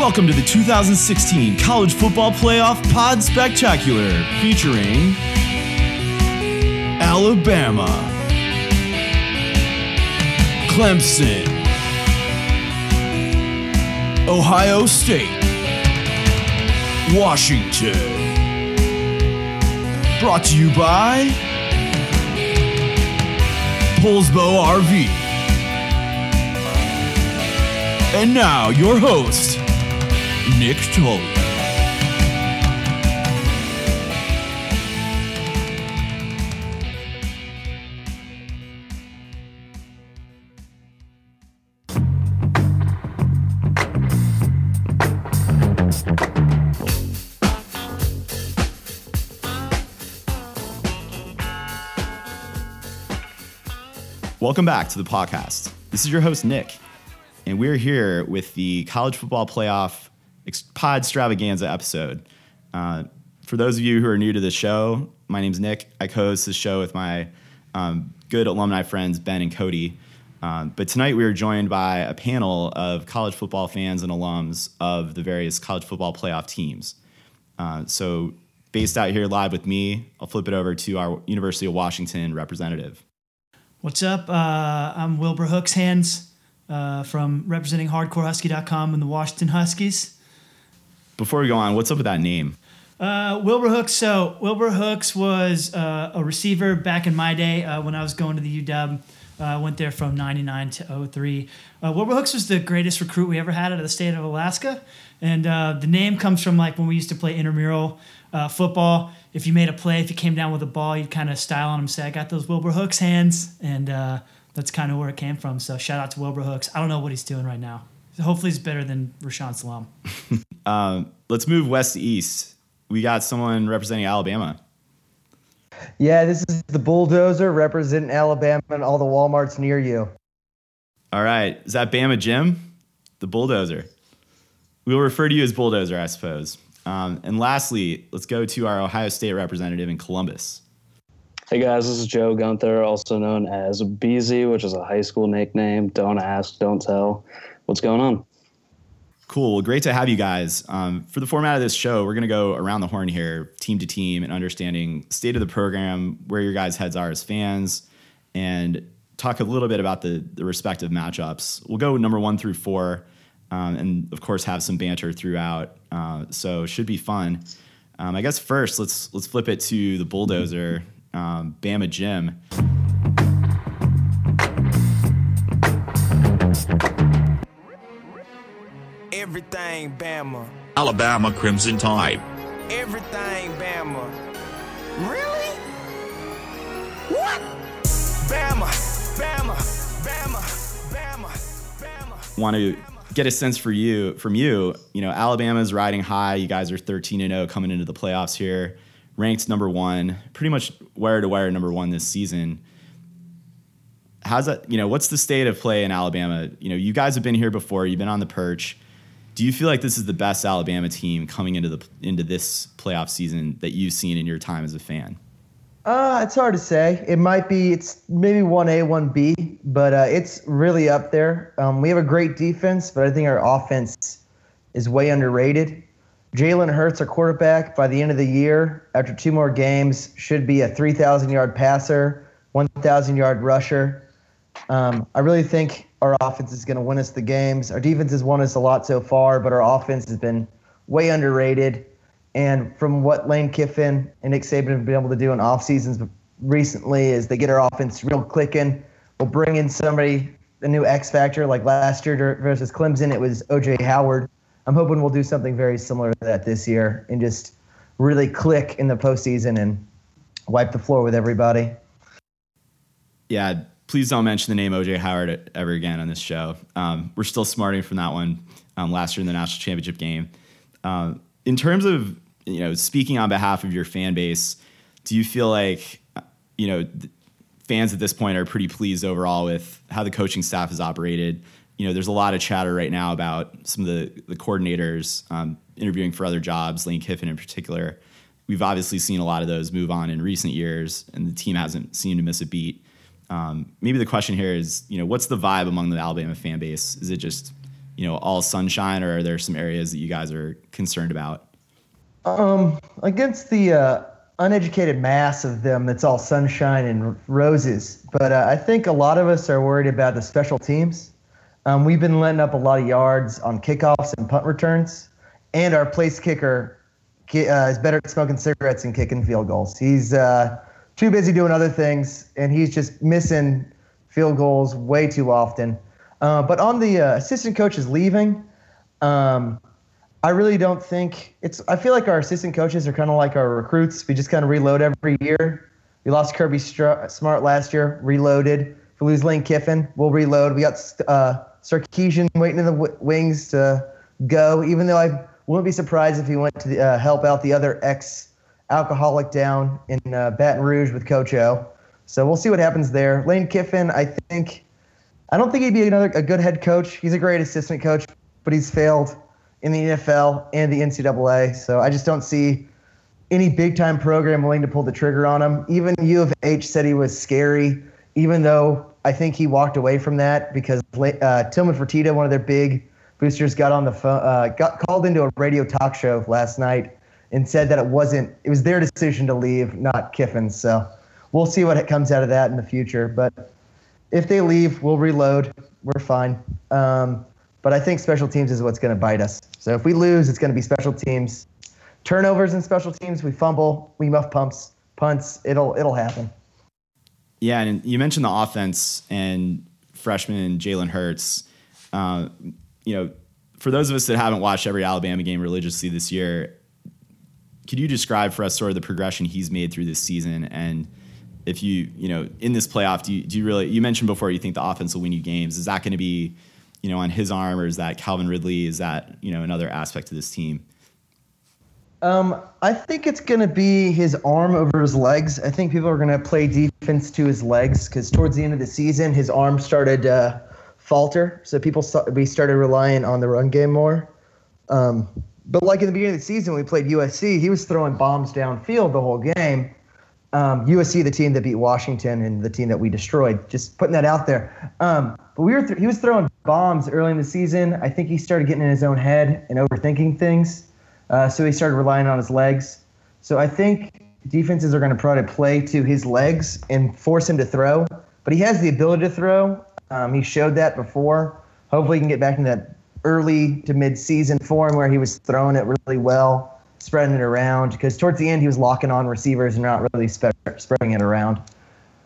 Welcome to the 2016 College Football Playoff Pod Spectacular featuring Alabama, Clemson, Ohio State, Washington. Brought to you by Poulsbo RV. And now, your host, Nick Tully. Welcome back to the podcast. This is your host, Nick, and we're here with the College Football Playoff Pod Stravaganza episode. Uh, for those of you who are new to the show, my name's Nick. I co host this show with my um, good alumni friends, Ben and Cody. Um, but tonight we are joined by a panel of college football fans and alums of the various college football playoff teams. Uh, so, based out here live with me, I'll flip it over to our University of Washington representative. What's up? Uh, I'm Wilbur Hooks Hands uh, from representing HardcoreHusky.com and the Washington Huskies. Before we go on, what's up with that name? Uh, Wilbur Hooks. So Wilbur Hooks was uh, a receiver back in my day uh, when I was going to the UW. Uh, I went there from 99 to 03. Uh, Wilbur Hooks was the greatest recruit we ever had out of the state of Alaska. And uh, the name comes from like when we used to play intramural uh, football. If you made a play, if you came down with a ball, you'd kind of style on him, and say, I got those Wilbur Hooks hands. And uh, that's kind of where it came from. So shout out to Wilbur Hooks. I don't know what he's doing right now. Hopefully, he's better than Rashaan Salaam. Um, let's move west to east. We got someone representing Alabama. Yeah, this is the bulldozer representing Alabama and all the Walmarts near you. All right. Is that Bama Jim? The bulldozer. We will refer to you as bulldozer, I suppose. Um, and lastly, let's go to our Ohio State representative in Columbus. Hey guys, this is Joe Gunther, also known as Beezy, which is a high school nickname. Don't ask, don't tell. What's going on? Cool. Well, great to have you guys. Um, for the format of this show, we're going to go around the horn here, team to team, and understanding state of the program, where your guys' heads are as fans, and talk a little bit about the, the respective matchups. We'll go number one through four, um, and of course have some banter throughout. Uh, so should be fun. Um, I guess first let's let's flip it to the bulldozer, um, Bama Jim. Everything Bama. Alabama Crimson Tide. Everything Bama. Really? What? Bama. Bama. Bama. Bama. Bama. want to get a sense for you from you. You know, Alabama's riding high. You guys are 13 and 0 coming into the playoffs here, ranked number one, pretty much wire to wire number one this season. How's that? You know, what's the state of play in Alabama? You know, you guys have been here before. You've been on the perch. Do you feel like this is the best Alabama team coming into the into this playoff season that you've seen in your time as a fan? Uh, it's hard to say. It might be. It's maybe one A, one B, but uh, it's really up there. Um, we have a great defense, but I think our offense is way underrated. Jalen Hurts, our quarterback, by the end of the year, after two more games, should be a 3,000 yard passer, 1,000 yard rusher. Um, I really think our offense is going to win us the games. Our defense has won us a lot so far, but our offense has been way underrated. And from what Lane Kiffin and Nick Saban have been able to do in off seasons recently, is they get our offense real clicking. We'll bring in somebody, a new X factor, like last year versus Clemson. It was OJ Howard. I'm hoping we'll do something very similar to that this year and just really click in the postseason and wipe the floor with everybody. Yeah, please don't mention the name OJ Howard ever again on this show. Um, we're still smarting from that one um, last year in the national championship game. Um, in terms of you know speaking on behalf of your fan base, do you feel like you know fans at this point are pretty pleased overall with how the coaching staff has operated? You know, there's a lot of chatter right now about some of the the coordinators um, interviewing for other jobs, Lane Kiffin in particular. We've obviously seen a lot of those move on in recent years, and the team hasn't seemed to miss a beat. Um, maybe the question here is, you know, what's the vibe among the Alabama fan base? Is it just, you know all sunshine, or are there some areas that you guys are concerned about? Um, against the uh, uneducated mass of them, that's all sunshine and roses. But uh, I think a lot of us are worried about the special teams. Um, we've been letting up a lot of yards on kickoffs and punt returns, and our place kicker uh, is better at smoking cigarettes and kicking field goals. He's uh, too busy doing other things, and he's just missing field goals way too often. Uh, but on the uh, assistant coaches leaving, um, I really don't think it's. I feel like our assistant coaches are kind of like our recruits. We just kind of reload every year. We lost Kirby Smart last year, reloaded. If we lose Lane Kiffin, we'll reload. We got uh, Sarkisian waiting in the w- wings to go, even though I wouldn't be surprised if he went to the, uh, help out the other ex alcoholic down in uh, Baton Rouge with Coach O. So we'll see what happens there. Lane Kiffin, I think, I don't think he'd be another a good head coach. He's a great assistant coach, but he's failed in the NFL and the NCAA. So I just don't see any big time program willing to pull the trigger on him. Even U of H said he was scary, even though I think he walked away from that because uh, Tillman Fertitta, one of their big boosters, got on the phone, uh, got called into a radio talk show last night and said that it wasn't, it was their decision to leave, not Kiffin's. So we'll see what comes out of that in the future. But if they leave, we'll reload. We're fine. Um, but I think special teams is what's going to bite us. So if we lose, it's going to be special teams. Turnovers in special teams, we fumble, we muff pumps, punts. It'll it'll happen. Yeah, and you mentioned the offense and freshman Jalen Hurts. Uh, you know, for those of us that haven't watched every Alabama game religiously this year, could you describe for us sort of the progression he's made through this season and if you you know in this playoff do you, do you really you mentioned before you think the offense will win you games is that going to be you know, on his arm, or is that Calvin Ridley? Is that you know another aspect of this team? Um, I think it's going to be his arm over his legs. I think people are going to play defense to his legs because towards the end of the season, his arm started to uh, falter. So people we started relying on the run game more. Um, but like in the beginning of the season, when we played USC. He was throwing bombs downfield the whole game. Um, USC, the team that beat Washington, and the team that we destroyed. Just putting that out there. Um, but we were th- he was throwing bombs early in the season. I think he started getting in his own head and overthinking things. Uh, so he started relying on his legs. So I think defenses are going to probably play to his legs and force him to throw. But he has the ability to throw. Um, he showed that before. Hopefully, he can get back into that early to mid-season form where he was throwing it really well, spreading it around. Because towards the end, he was locking on receivers and not really spe- spreading it around.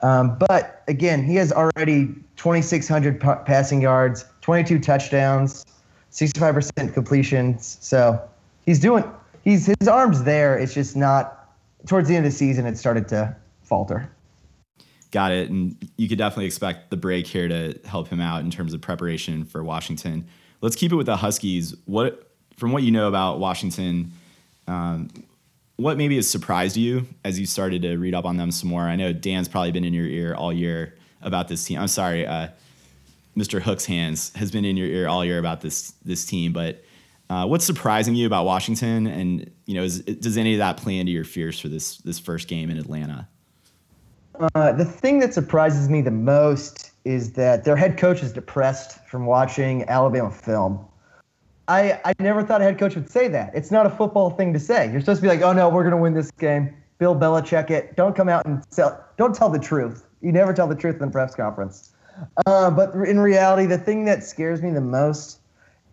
Um, but again, he has already 2,600 p- passing yards, 22 touchdowns, 65% completions. So he's doing. He's his arms there. It's just not. Towards the end of the season, it started to falter. Got it. And you could definitely expect the break here to help him out in terms of preparation for Washington. Let's keep it with the Huskies. What, from what you know about Washington, um, what maybe has surprised you as you started to read up on them some more? I know Dan's probably been in your ear all year about this team. I'm sorry, uh, Mr. Hook's hands has been in your ear all year about this this team. But uh, what's surprising you about Washington, and you know, is, does any of that play into your fears for this this first game in Atlanta? Uh, the thing that surprises me the most is that their head coach is depressed from watching Alabama film. I, I never thought a head coach would say that. It's not a football thing to say. You're supposed to be like, oh no, we're going to win this game. Bill Belichick it. Don't come out and sell. Don't tell the truth. You never tell the truth in the press conference. Uh, but in reality, the thing that scares me the most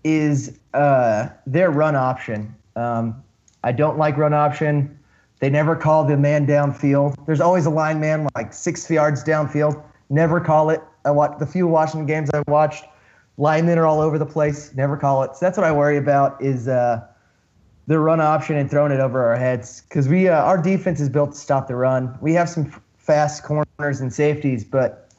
is uh, their run option. Um, I don't like run option. They never call the man downfield. There's always a lineman like six yards downfield. Never call it. I watch the few Washington games I watched linemen are all over the place. Never call it. So that's what I worry about is uh, the run option and throwing it over our heads because we uh, our defense is built to stop the run. We have some fast corners and safeties, but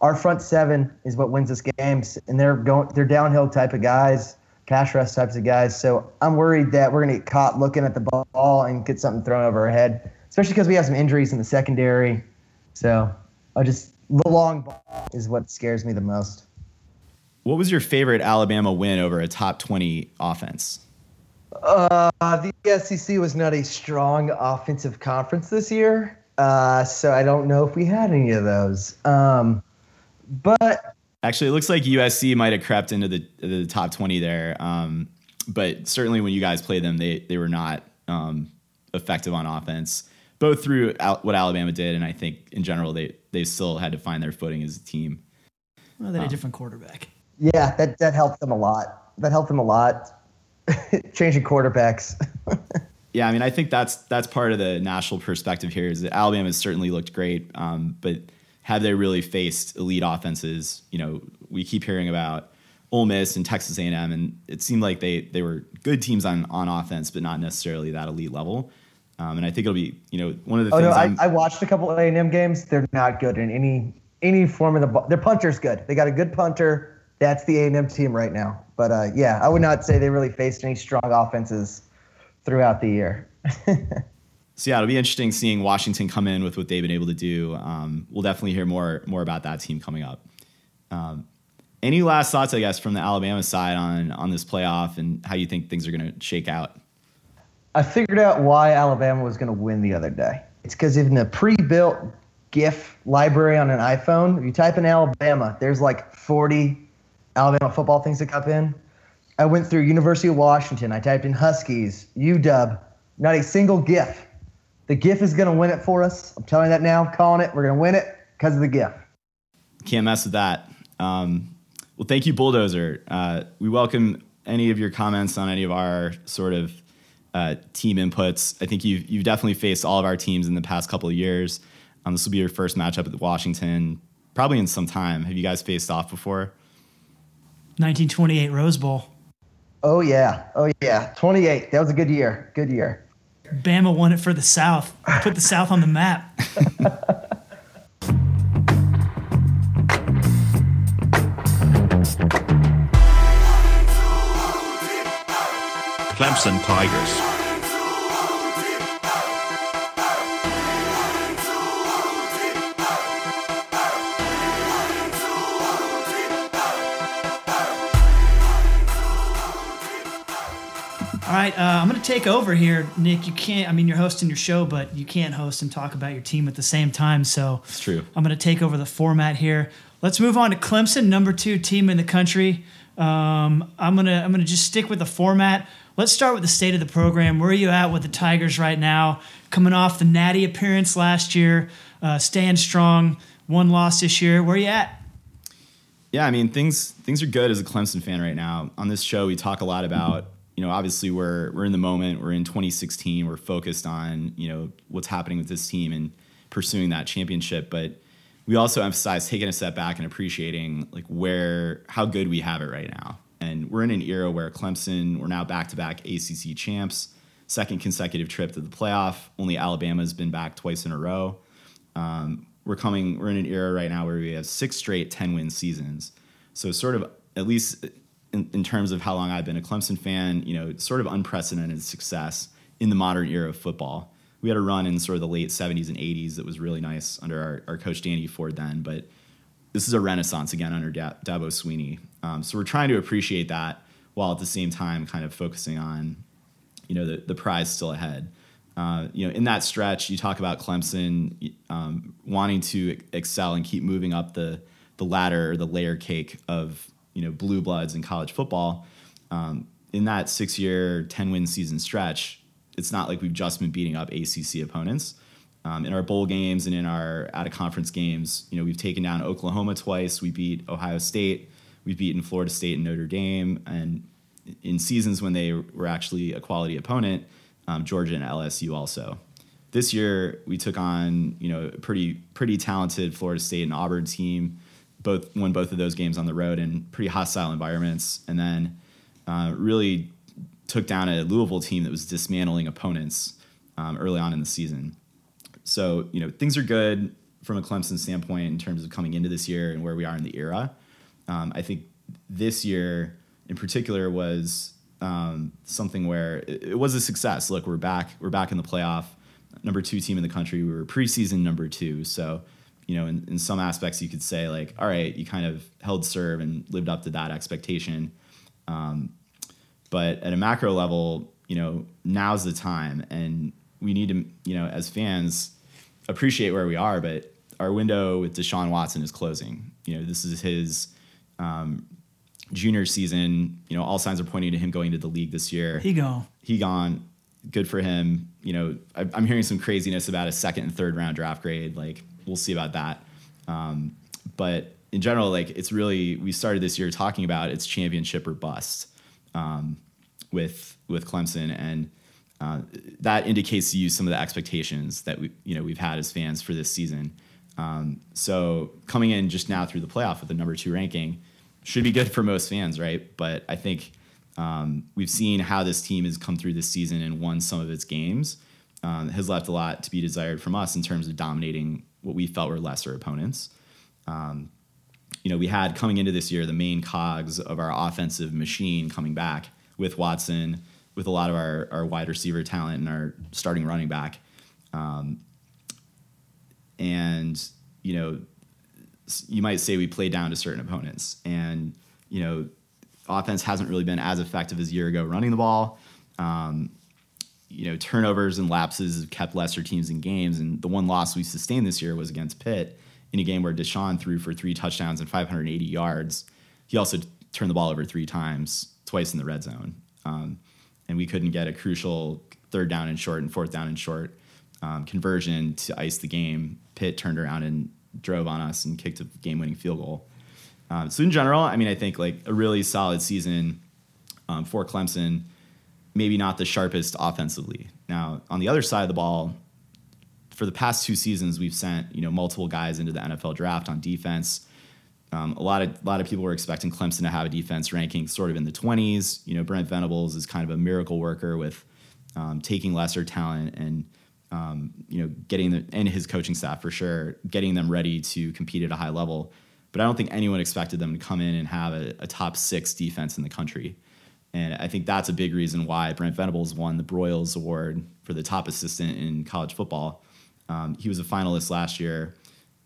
our front seven is what wins us games, and they're going they're downhill type of guys, cash rush types of guys. So I'm worried that we're gonna get caught looking at the ball and get something thrown over our head, especially because we have some injuries in the secondary. So I just the long ball is what scares me the most. What was your favorite Alabama win over a top 20 offense? Uh, the SEC was not a strong offensive conference this year, uh, so I don't know if we had any of those. Um, but Actually, it looks like USC might have crept into the the top twenty there, um, but certainly when you guys played them, they they were not um, effective on offense, both through what Alabama did, and I think in general they they still had to find their footing as a team. Well, they had a different quarterback. Yeah, that that helped them a lot. That helped them a lot. Changing quarterbacks. Yeah, I mean, I think that's that's part of the national perspective here. Is that Alabama has certainly looked great, um, but have they really faced elite offenses? You know, we keep hearing about Ole Miss and Texas A&M, and it seemed like they they were good teams on on offense, but not necessarily that elite level. Um, and I think it'll be, you know, one of the Oh things. no, I, I'm- watched a couple A and M games. They're not good in any any form of the ball. Their punter's good. They got a good punter. That's the A and M team right now. But uh, yeah, I would not say they really faced any strong offenses throughout the year. So yeah, it'll be interesting seeing Washington come in with what they've been able to do. Um, we'll definitely hear more more about that team coming up. Um, any last thoughts, I guess, from the Alabama side on on this playoff and how you think things are going to shake out? I figured out why Alabama was going to win the other day. It's because in the pre-built GIF library on an iPhone, if you type in Alabama, there's like 40 Alabama football things that come in. I went through University of Washington. I typed in Huskies, UW. Not a single GIF. The GIF is going to win it for us. I'm telling you that now. Calling it. We're going to win it because of the GIF. Can't mess with that. Um, well, thank you, Bulldozer. Uh, we welcome any of your comments on any of our sort of uh, team inputs. I think you've, you've definitely faced all of our teams in the past couple of years. Um, this will be your first matchup at Washington, probably in some time. Have you guys faced off before? 1928 Rose Bowl. Oh yeah. Oh yeah. 28. That was a good year. Good year. Bama won it for the South. Put the South on the map. Clemson Tigers. All right, uh, I'm going to take over here, Nick. You can't. I mean, you're hosting your show, but you can't host and talk about your team at the same time. So It's true. I'm going to take over the format here. Let's move on to Clemson, number two team in the country. Um, I'm gonna I'm gonna just stick with the format. Let's start with the state of the program. Where are you at with the Tigers right now? Coming off the Natty appearance last year, uh, staying strong. One loss this year. Where are you at? Yeah, I mean things things are good as a Clemson fan right now. On this show, we talk a lot about you know obviously we're we're in the moment. We're in 2016. We're focused on you know what's happening with this team and pursuing that championship. But we also emphasize taking a step back and appreciating like where how good we have it right now. And we're in an era where Clemson we're now back to back ACC champs, second consecutive trip to the playoff. Only Alabama's been back twice in a row. Um, we're coming we're in an era right now where we have six straight 10 win seasons. So sort of at least in, in terms of how long i've been a clemson fan you know sort of unprecedented success in the modern era of football. We had a run in sort of the late 70s and 80s that was really nice under our, our coach danny ford then but this is a renaissance again under da- dabo Swinney um, so we're trying to appreciate that while at the same time kind of focusing on you know the, the prize still ahead. Uh, you know, in that stretch, you talk about Clemson um, wanting to excel and keep moving up the the ladder or the layer cake of you know blue bloods in college football. Um, in that six year, ten win season stretch, it's not like we've just been beating up ACC opponents. Um, in our bowl games and in our out of conference games, you know, we've taken down Oklahoma twice. We beat Ohio State. We've beaten Florida State and Notre Dame. And in seasons when they were actually a quality opponent, um, Georgia and LSU also. This year we took on you know a pretty pretty talented Florida State and Auburn team. Both won both of those games on the road in pretty hostile environments, and then uh, really took down a Louisville team that was dismantling opponents um, early on in the season. So you know things are good from a Clemson standpoint in terms of coming into this year and where we are in the era. Um, I think this year in particular was um, something where it, it was a success. Look, we're back. We're back in the playoff. Number two team in the country. We were preseason number two. So, you know, in, in some aspects, you could say like, all right, you kind of held serve and lived up to that expectation. Um, but at a macro level, you know, now's the time, and we need to, you know, as fans, appreciate where we are. But our window with Deshaun Watson is closing. You know, this is his um, junior season. You know, all signs are pointing to him going to the league this year. He gone. he gone. Good for him. You know, I, I'm hearing some craziness about a second and third round draft grade. Like, we'll see about that. Um, but in general, like, it's really we started this year talking about it's championship or bust um, with with Clemson, and uh, that indicates to you some of the expectations that we you know we've had as fans for this season. Um, so coming in just now through the playoff with the number two ranking should be good for most fans, right? But I think um, we've seen how this team has come through this season and won some of its games. Um, has left a lot to be desired from us in terms of dominating what we felt were lesser opponents. Um, you know, we had coming into this year the main cogs of our offensive machine coming back with Watson, with a lot of our, our wide receiver talent and our starting running back. Um, and, you know, you might say we play down to certain opponents. And, you know, offense hasn't really been as effective as a year ago running the ball. Um, you know, turnovers and lapses have kept lesser teams in games. And the one loss we sustained this year was against Pitt in a game where Deshaun threw for three touchdowns and 580 yards. He also turned the ball over three times, twice in the red zone. Um, and we couldn't get a crucial third down and short and fourth down and short um, conversion to ice the game. Pitt turned around and drove on us and kicked a game winning field goal. Um, so in general, I mean, I think like a really solid season um, for Clemson. Maybe not the sharpest offensively. Now on the other side of the ball, for the past two seasons, we've sent you know multiple guys into the NFL draft on defense. Um, a lot of a lot of people were expecting Clemson to have a defense ranking sort of in the 20s. You know, Brent Venables is kind of a miracle worker with um, taking lesser talent and um, you know getting the and his coaching staff for sure getting them ready to compete at a high level. But I don't think anyone expected them to come in and have a, a top six defense in the country. And I think that's a big reason why Brent Venables won the Broyles Award for the top assistant in college football. Um, he was a finalist last year,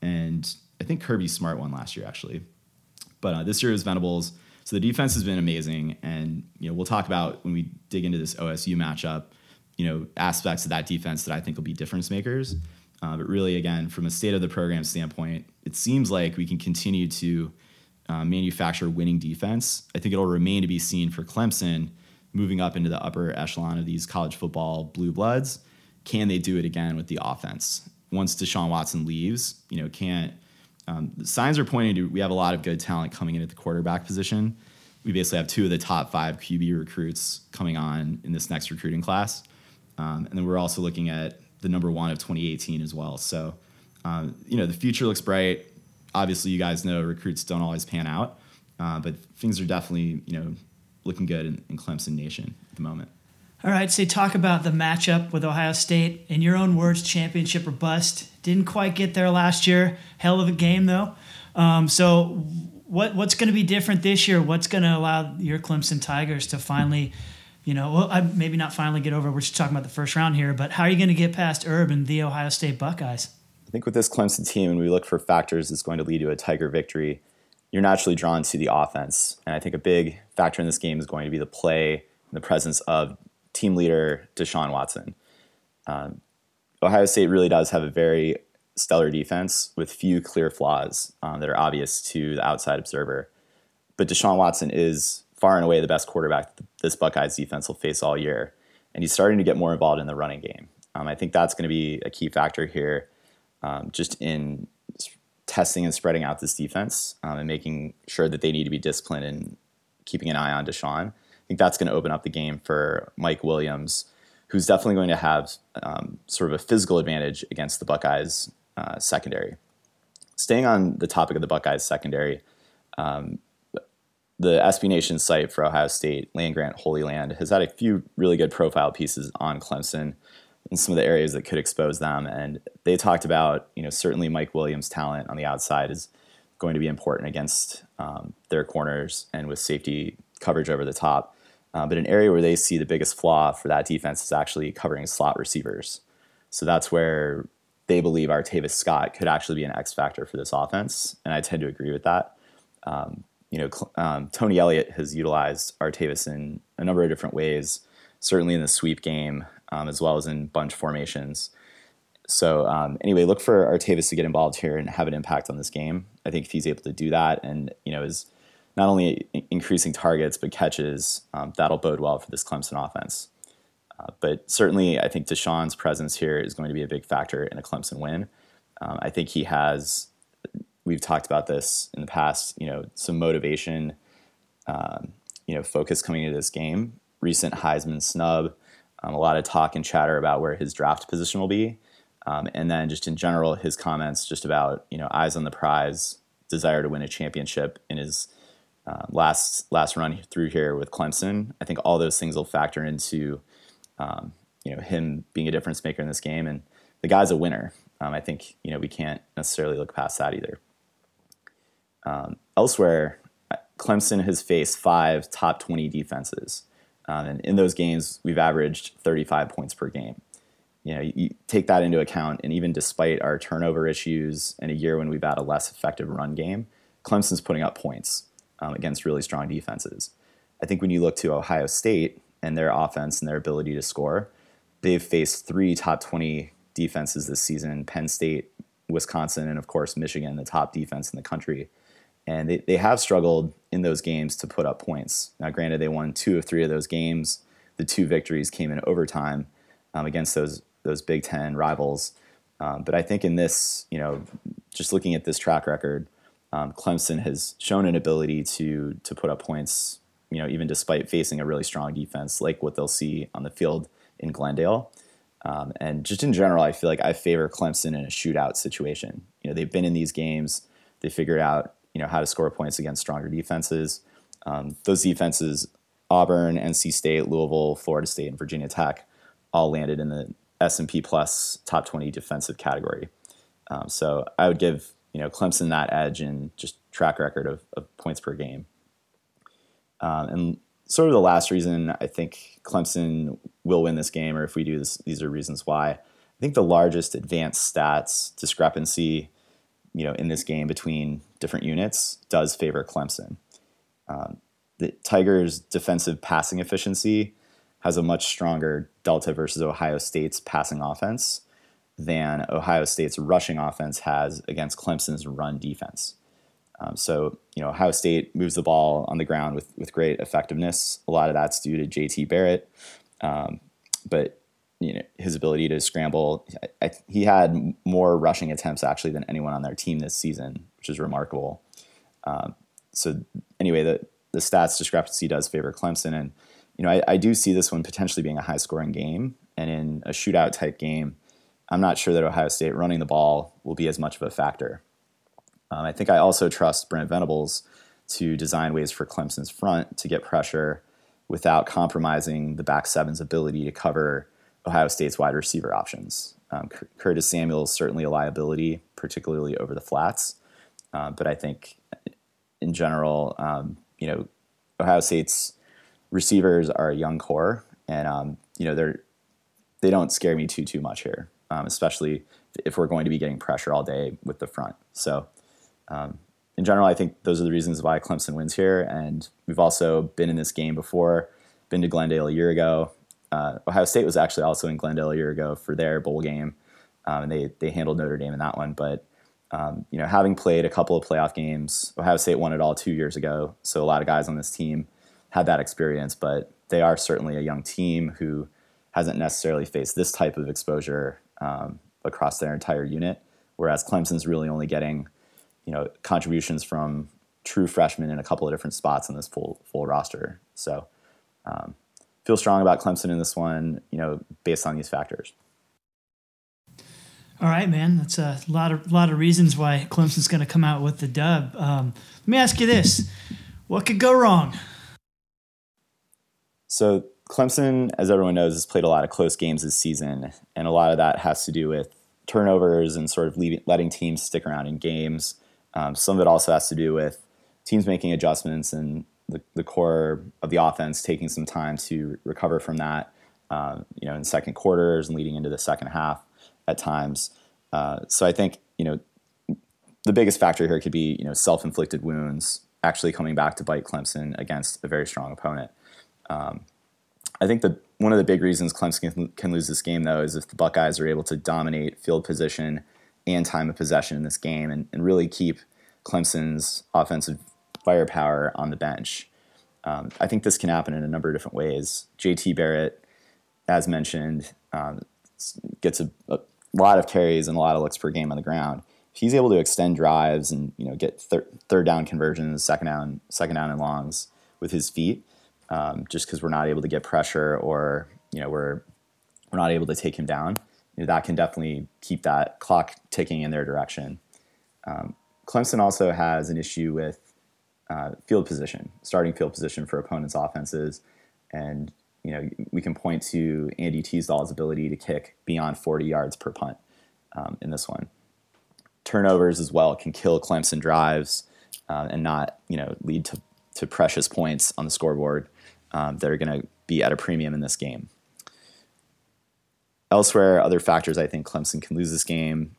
and I think Kirby Smart won last year actually. But uh, this year is Venables. So the defense has been amazing, and you know we'll talk about when we dig into this OSU matchup. You know aspects of that defense that I think will be difference makers. Uh, but really, again, from a state of the program standpoint, it seems like we can continue to uh, manufacture winning defense. I think it'll remain to be seen for Clemson moving up into the upper echelon of these college football blue bloods. Can they do it again with the offense? Once Deshaun Watson leaves, you know, can't. Um, the signs are pointing to we have a lot of good talent coming in at the quarterback position. We basically have two of the top five QB recruits coming on in this next recruiting class. Um, and then we're also looking at the number one of 2018 as well. So, um, you know, the future looks bright. Obviously, you guys know recruits don't always pan out, uh, but things are definitely, you know, looking good in, in Clemson Nation at the moment. All right, so talk about the matchup with Ohio State. In your own words, championship or bust. Didn't quite get there last year. Hell of a game though. Um, so, what what's going to be different this year? What's going to allow your Clemson Tigers to finally, you know, well, I, maybe not finally get over? We're just talking about the first round here, but how are you going to get past Herb and the Ohio State Buckeyes? I think with this Clemson team, when we look for factors that's going to lead to a Tiger victory, you're naturally drawn to the offense. And I think a big factor in this game is going to be the play and the presence of team leader Deshaun Watson. Um, Ohio State really does have a very stellar defense with few clear flaws um, that are obvious to the outside observer. But Deshaun Watson is far and away the best quarterback this Buckeyes defense will face all year. And he's starting to get more involved in the running game. Um, I think that's going to be a key factor here, um, just in testing and spreading out this defense um, and making sure that they need to be disciplined and keeping an eye on Deshaun. I think that's going to open up the game for Mike Williams, who's definitely going to have um, sort of a physical advantage against the Buckeyes uh, secondary. Staying on the topic of the Buckeyes secondary, um, the SB Nation site for Ohio State, Land Grant Holy Land, has had a few really good profile pieces on Clemson and some of the areas that could expose them. And they talked about, you know, certainly Mike Williams' talent on the outside is going to be important against um, their corners and with safety coverage over the top. Uh, but an area where they see the biggest flaw for that defense is actually covering slot receivers. So that's where they believe Artavis Scott could actually be an X factor for this offense, and I tend to agree with that. Um, you know, um, Tony Elliott has utilized Artavis in a number of different ways, certainly in the sweep game um, as well as in bunch formations. So um, anyway, look for Artavis to get involved here and have an impact on this game. I think if he's able to do that, and you know is not only increasing targets but catches, um, that'll bode well for this Clemson offense. Uh, but certainly, I think Deshaun's presence here is going to be a big factor in a Clemson win. Um, I think he has. We've talked about this in the past. You know, some motivation. Um, you know, focus coming into this game. Recent Heisman snub. Um, a lot of talk and chatter about where his draft position will be, um, and then just in general, his comments just about you know eyes on the prize, desire to win a championship in his uh, last last run through here with Clemson. I think all those things will factor into um, you know him being a difference maker in this game, and the guy's a winner. Um, I think you know we can't necessarily look past that either. Um, elsewhere, Clemson has faced five top 20 defenses, um, and in those games, we've averaged 35 points per game. You know, you, take that into account, and even despite our turnover issues and a year when we've had a less effective run game, Clemson's putting up points um, against really strong defenses. I think when you look to Ohio State and their offense and their ability to score, they've faced three top 20 defenses this season Penn State, Wisconsin, and of course, Michigan, the top defense in the country. And they, they have struggled in those games to put up points. Now, granted, they won two of three of those games. The two victories came in overtime um, against those those Big Ten rivals. Um, but I think in this, you know, just looking at this track record, um, Clemson has shown an ability to to put up points, you know, even despite facing a really strong defense, like what they'll see on the field in Glendale. Um, and just in general, I feel like I favor Clemson in a shootout situation. You know, they've been in these games, they figured out you know how to score points against stronger defenses. Um, those defenses, Auburn, NC State, Louisville, Florida State, and Virginia Tech, all landed in the S&P Plus top 20 defensive category. Um, so I would give you know Clemson that edge in just track record of, of points per game. Um, and sort of the last reason I think Clemson will win this game, or if we do this, these are reasons why. I think the largest advanced stats discrepancy, you know, in this game between different units does favor Clemson. Um, the Tigers' defensive passing efficiency has a much stronger delta versus Ohio State's passing offense than Ohio State's rushing offense has against Clemson's run defense. Um, so, you know, Ohio State moves the ball on the ground with, with great effectiveness. A lot of that's due to JT Barrett. Um, but, you know, his ability to scramble, I, I, he had more rushing attempts actually than anyone on their team this season, which is remarkable. Um, so, anyway, the, the stats discrepancy does favor Clemson. And, you know, I, I do see this one potentially being a high scoring game. And in a shootout type game, I'm not sure that Ohio State running the ball will be as much of a factor. Um, I think I also trust Brent Venables to design ways for Clemson's front to get pressure without compromising the back seven's ability to cover Ohio State's wide receiver options. Um, Curtis Samuel is certainly a liability, particularly over the flats. Uh, but I think in general, um, you know, Ohio State's receivers are a young core, and um, you know they're they don't scare me too too much here, um, especially if we're going to be getting pressure all day with the front. So um, in general, I think those are the reasons why Clemson wins here. And we've also been in this game before, been to Glendale a year ago. Uh, Ohio State was actually also in Glendale a year ago for their bowl game, um, and they they handled Notre Dame in that one. But um, you know, having played a couple of playoff games, Ohio State won it all two years ago. So a lot of guys on this team had that experience, but they are certainly a young team who hasn't necessarily faced this type of exposure um, across their entire unit. Whereas Clemson's really only getting you know contributions from true freshmen in a couple of different spots in this full full roster. So um, feel strong about Clemson in this one, you know, based on these factors. All right, man. That's a lot of lot of reasons why Clemson's going to come out with the dub. Um, let me ask you this: What could go wrong? So Clemson, as everyone knows, has played a lot of close games this season, and a lot of that has to do with turnovers and sort of leaving, letting teams stick around in games. Um, some of it also has to do with teams making adjustments and the, the core of the offense taking some time to recover from that. Uh, you know, in second quarters and leading into the second half at times. Uh, so I think you know the biggest factor here could be you know self-inflicted wounds actually coming back to bite Clemson against a very strong opponent. Um, I think that one of the big reasons Clemson can, can lose this game though is if the Buckeyes are able to dominate field position and time of possession in this game and, and really keep Clemson's offensive firepower on the bench. Um, I think this can happen in a number of different ways. JT Barrett, as mentioned, um, gets a, a, lot of carries and a lot of looks per game on the ground. If he's able to extend drives and you know get thir- third down conversions, second down, second down and longs with his feet, um, just because we're not able to get pressure or you know we're we're not able to take him down, you know, that can definitely keep that clock ticking in their direction. Um, Clemson also has an issue with uh, field position, starting field position for opponents' offenses, and you know we can point to Andy Teasdall's ability to kick beyond 40 yards per punt um, in this one. Turnovers as well can kill Clemson drives uh, and not you know lead to, to precious points on the scoreboard um, that are going to be at a premium in this game. Elsewhere, other factors I think Clemson can lose this game.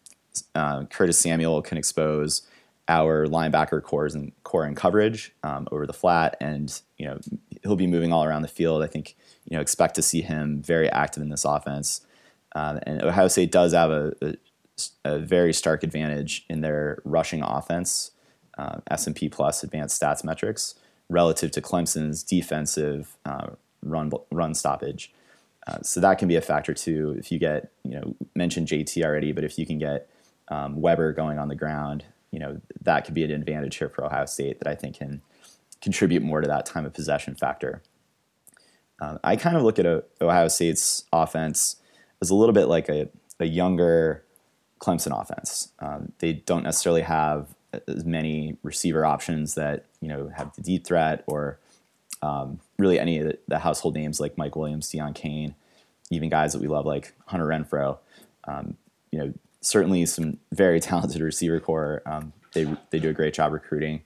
Uh, Curtis Samuel can expose our linebacker cores and core and coverage um, over the flat, and you know he'll be moving all around the field. I think you know expect to see him very active in this offense. Um, and Ohio State does have a, a, a, very stark advantage in their rushing offense, uh, S&P plus advanced stats metrics relative to Clemson's defensive uh, run run stoppage. Uh, so that can be a factor too. If you get, you know, mentioned JT already, but if you can get um, Weber going on the ground, you know, that could be an advantage here for Ohio State that I think can contribute more to that time of possession factor. Uh, I kind of look at a, Ohio State's offense as a little bit like a, a younger Clemson offense. Um, they don't necessarily have as many receiver options that you know have the deep threat or um, really any of the, the, household names like Mike Williams, Deon Cain, even guys that we love like Hunter Renfrow. Um, you know, certainly some very talented receiver core. Um, they they do a great job recruiting,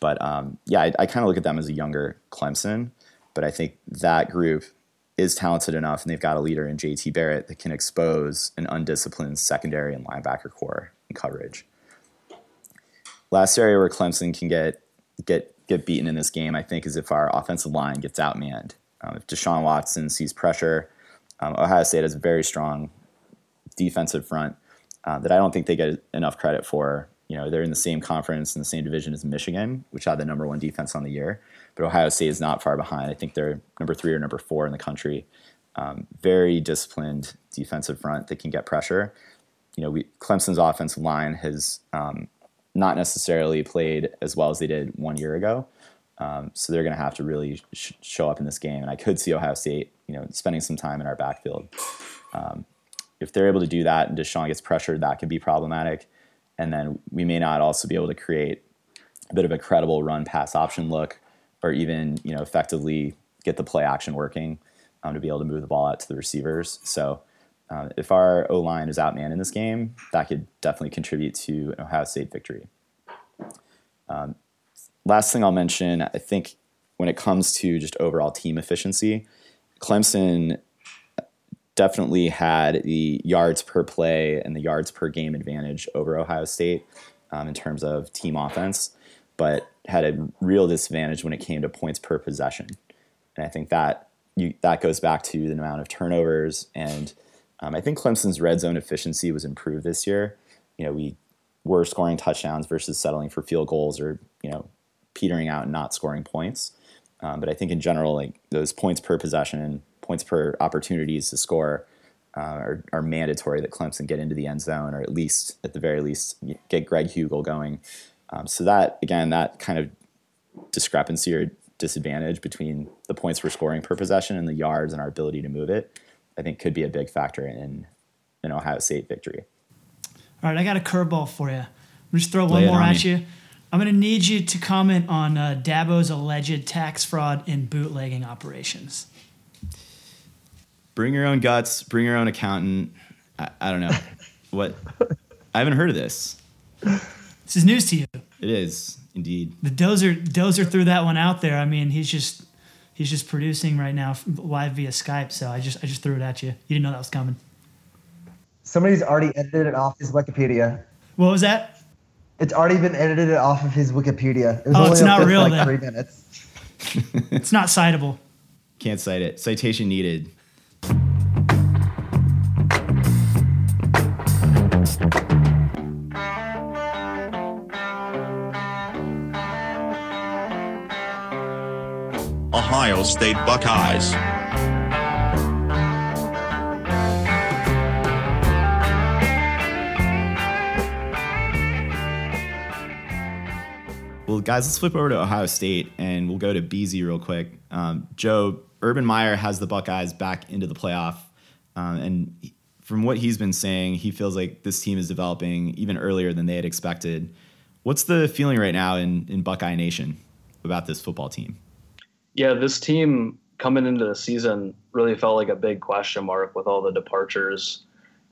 but um, yeah, I, I kind of look at them as a younger Clemson. But I think that group is talented enough, and they've got a leader in JT Barrett that can expose an undisciplined secondary and linebacker core in coverage. Last area where Clemson can get get get beaten in this game, I think, is if our offensive line gets outmanned. Um, if Deshaun Watson sees pressure, um, Ohio State has a very strong defensive front uh, that I don't think they get enough credit for. You know, they're in the same conference in the same division as Michigan, which had the number one defense on the year. But Ohio State is not far behind. I think they're number three or number four in the country. Um, very disciplined defensive front that can get pressure. You know, we, Clemson's offensive line has um, not necessarily played as well as they did one year ago. Um, so they're going to have to really sh- show up in this game. And I could see Ohio State, you know, spending some time in our backfield. Um, if they're able to do that and Deshaun gets pressured, that could be problematic. And then we may not also be able to create a bit of a credible run pass option look, or even you know effectively get the play action working um, to be able to move the ball out to the receivers. So uh, if our O line is outmanned in this game, that could definitely contribute to an Ohio State victory. Um, last thing I'll mention, I think when it comes to just overall team efficiency, Clemson definitely had the yards per play and the yards per game advantage over Ohio State um, in terms of team offense, but had a real disadvantage when it came to points per possession. And I think that you, that goes back to the amount of turnovers and um, I think Clemson's red zone efficiency was improved this year. You know, we were scoring touchdowns versus settling for field goals or you know petering out and not scoring points. Um, but I think in general, like those points per possession points per opportunities to score uh, are, are, mandatory that Clemson get into the end zone or at least at the very least get Greg Huegel going. Um, so that again, that kind of discrepancy or disadvantage between the points we're scoring per possession and the yards and our ability to move it I think could be a big factor in an Ohio State victory. All right, I got a curveball for you. I'm just throw one more at me. you. I'm going to need you to comment on uh, Dabo's alleged tax fraud and bootlegging operations. Bring your own guts. Bring your own accountant. I, I don't know what. I haven't heard of this. This is news to you. It is indeed. The Dozer Dozer threw that one out there. I mean, he's just he's just producing right now live via Skype. So I just I just threw it at you. You didn't know that was coming. Somebody's already edited it off his Wikipedia. What was that? It's already been edited off of his Wikipedia. It oh, it's not real. Like then. three minutes. it's not citable. Can't cite it. Citation needed. Ohio State Buckeyes. Well, guys, let's flip over to Ohio State and we'll go to BZ real quick. Um, Joe, Urban Meyer has the Buckeyes back into the playoff. Um, and from what he's been saying, he feels like this team is developing even earlier than they had expected. What's the feeling right now in, in Buckeye Nation about this football team? Yeah, this team coming into the season really felt like a big question mark with all the departures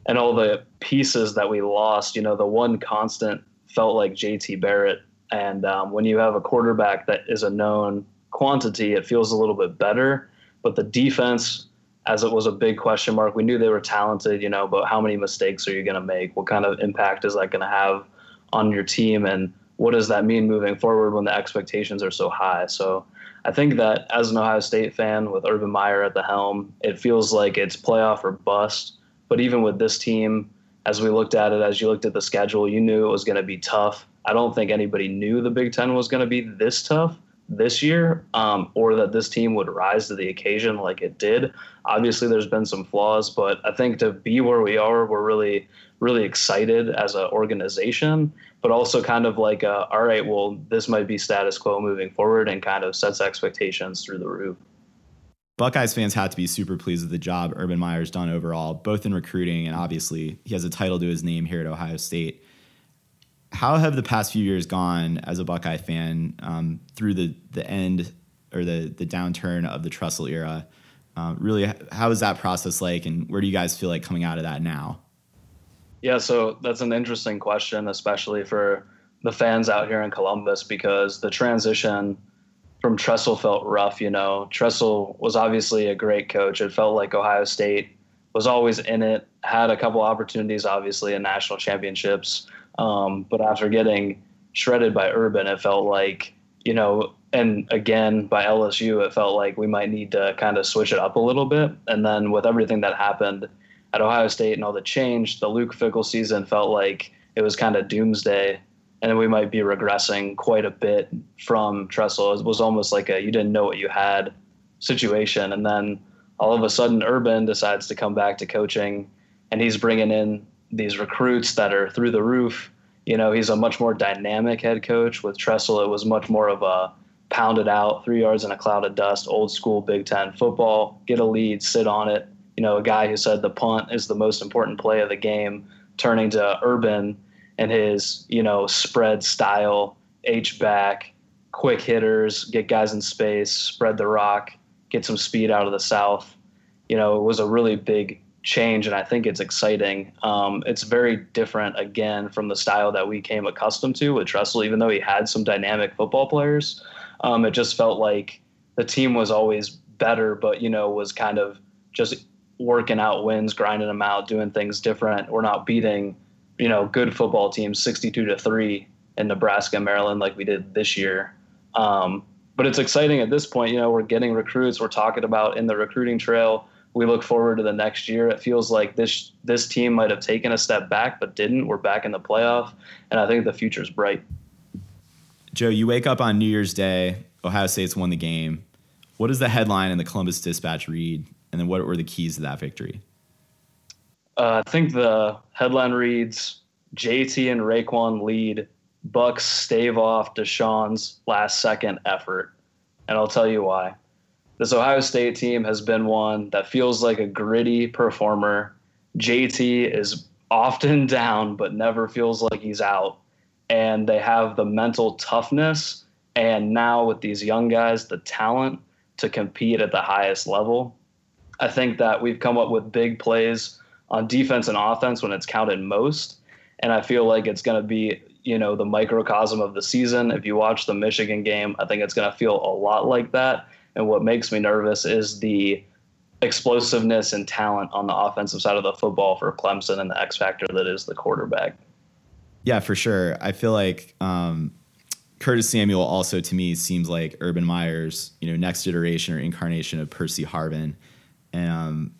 and all the pieces that we lost. You know, the one constant felt like JT Barrett. And um, when you have a quarterback that is a known quantity, it feels a little bit better. But the defense, as it was a big question mark, we knew they were talented, you know, but how many mistakes are you going to make? What kind of impact is that going to have on your team? And what does that mean moving forward when the expectations are so high? So I think that as an Ohio State fan with Urban Meyer at the helm, it feels like it's playoff or bust. But even with this team, as we looked at it, as you looked at the schedule, you knew it was going to be tough. I don't think anybody knew the Big Ten was going to be this tough this year, um, or that this team would rise to the occasion like it did. Obviously, there's been some flaws, but I think to be where we are, we're really, really excited as an organization, but also kind of like, a, all right, well, this might be status quo moving forward and kind of sets expectations through the roof. Buckeyes fans had to be super pleased with the job Urban Meyer's done overall, both in recruiting and obviously he has a title to his name here at Ohio State. How have the past few years gone as a Buckeye fan um, through the the end or the the downturn of the Tressel era? Um, really, how is that process like, and where do you guys feel like coming out of that now? Yeah, so that's an interesting question, especially for the fans out here in Columbus, because the transition from Tressel felt rough. You know, Tressel was obviously a great coach. It felt like Ohio State was always in it, had a couple opportunities, obviously, in national championships. Um, but after getting shredded by Urban, it felt like, you know, and again by LSU, it felt like we might need to kind of switch it up a little bit. And then with everything that happened at Ohio State and all the change, the Luke Fickell season felt like it was kind of doomsday. And we might be regressing quite a bit from Tressel. It was almost like a you didn't know what you had situation. And then all of a sudden, Urban decides to come back to coaching, and he's bringing in these recruits that are through the roof. You know, he's a much more dynamic head coach. With Tressel, it was much more of a pounded out, three yards in a cloud of dust, old school Big Ten football. Get a lead, sit on it. You know, a guy who said the punt is the most important play of the game, turning to Urban and his, you know, spread style, H back, quick hitters, get guys in space, spread the rock, get some speed out of the South. You know, it was a really big change, and I think it's exciting. Um, it's very different, again, from the style that we came accustomed to with Tressel, even though he had some dynamic football players. Um, it just felt like the team was always better, but, you know, was kind of just working out wins, grinding them out, doing things different. We're not beating, you know, good football teams 62 to 3 in Nebraska and Maryland like we did this year. Um, but it's exciting at this point. You know, we're getting recruits. We're talking about in the recruiting trail. We look forward to the next year. It feels like this this team might have taken a step back, but didn't. We're back in the playoff, and I think the future's bright. Joe, you wake up on New Year's Day. Ohio State's won the game. What does the headline in the Columbus Dispatch read? And then what were the keys to that victory? Uh, I think the headline reads JT and Raekwon lead. Bucks stave off Deshaun's last second effort. And I'll tell you why. This Ohio State team has been one that feels like a gritty performer. JT is often down, but never feels like he's out. And they have the mental toughness and now with these young guys, the talent to compete at the highest level. I think that we've come up with big plays on defense and offense when it's counted most. And I feel like it's going to be, you know, the microcosm of the season. If you watch the Michigan game, I think it's going to feel a lot like that. And what makes me nervous is the explosiveness and talent on the offensive side of the football for Clemson and the X factor that is the quarterback. Yeah, for sure. I feel like um, Curtis Samuel also to me seems like Urban Meyer's, you know, next iteration or incarnation of Percy Harvin, and um,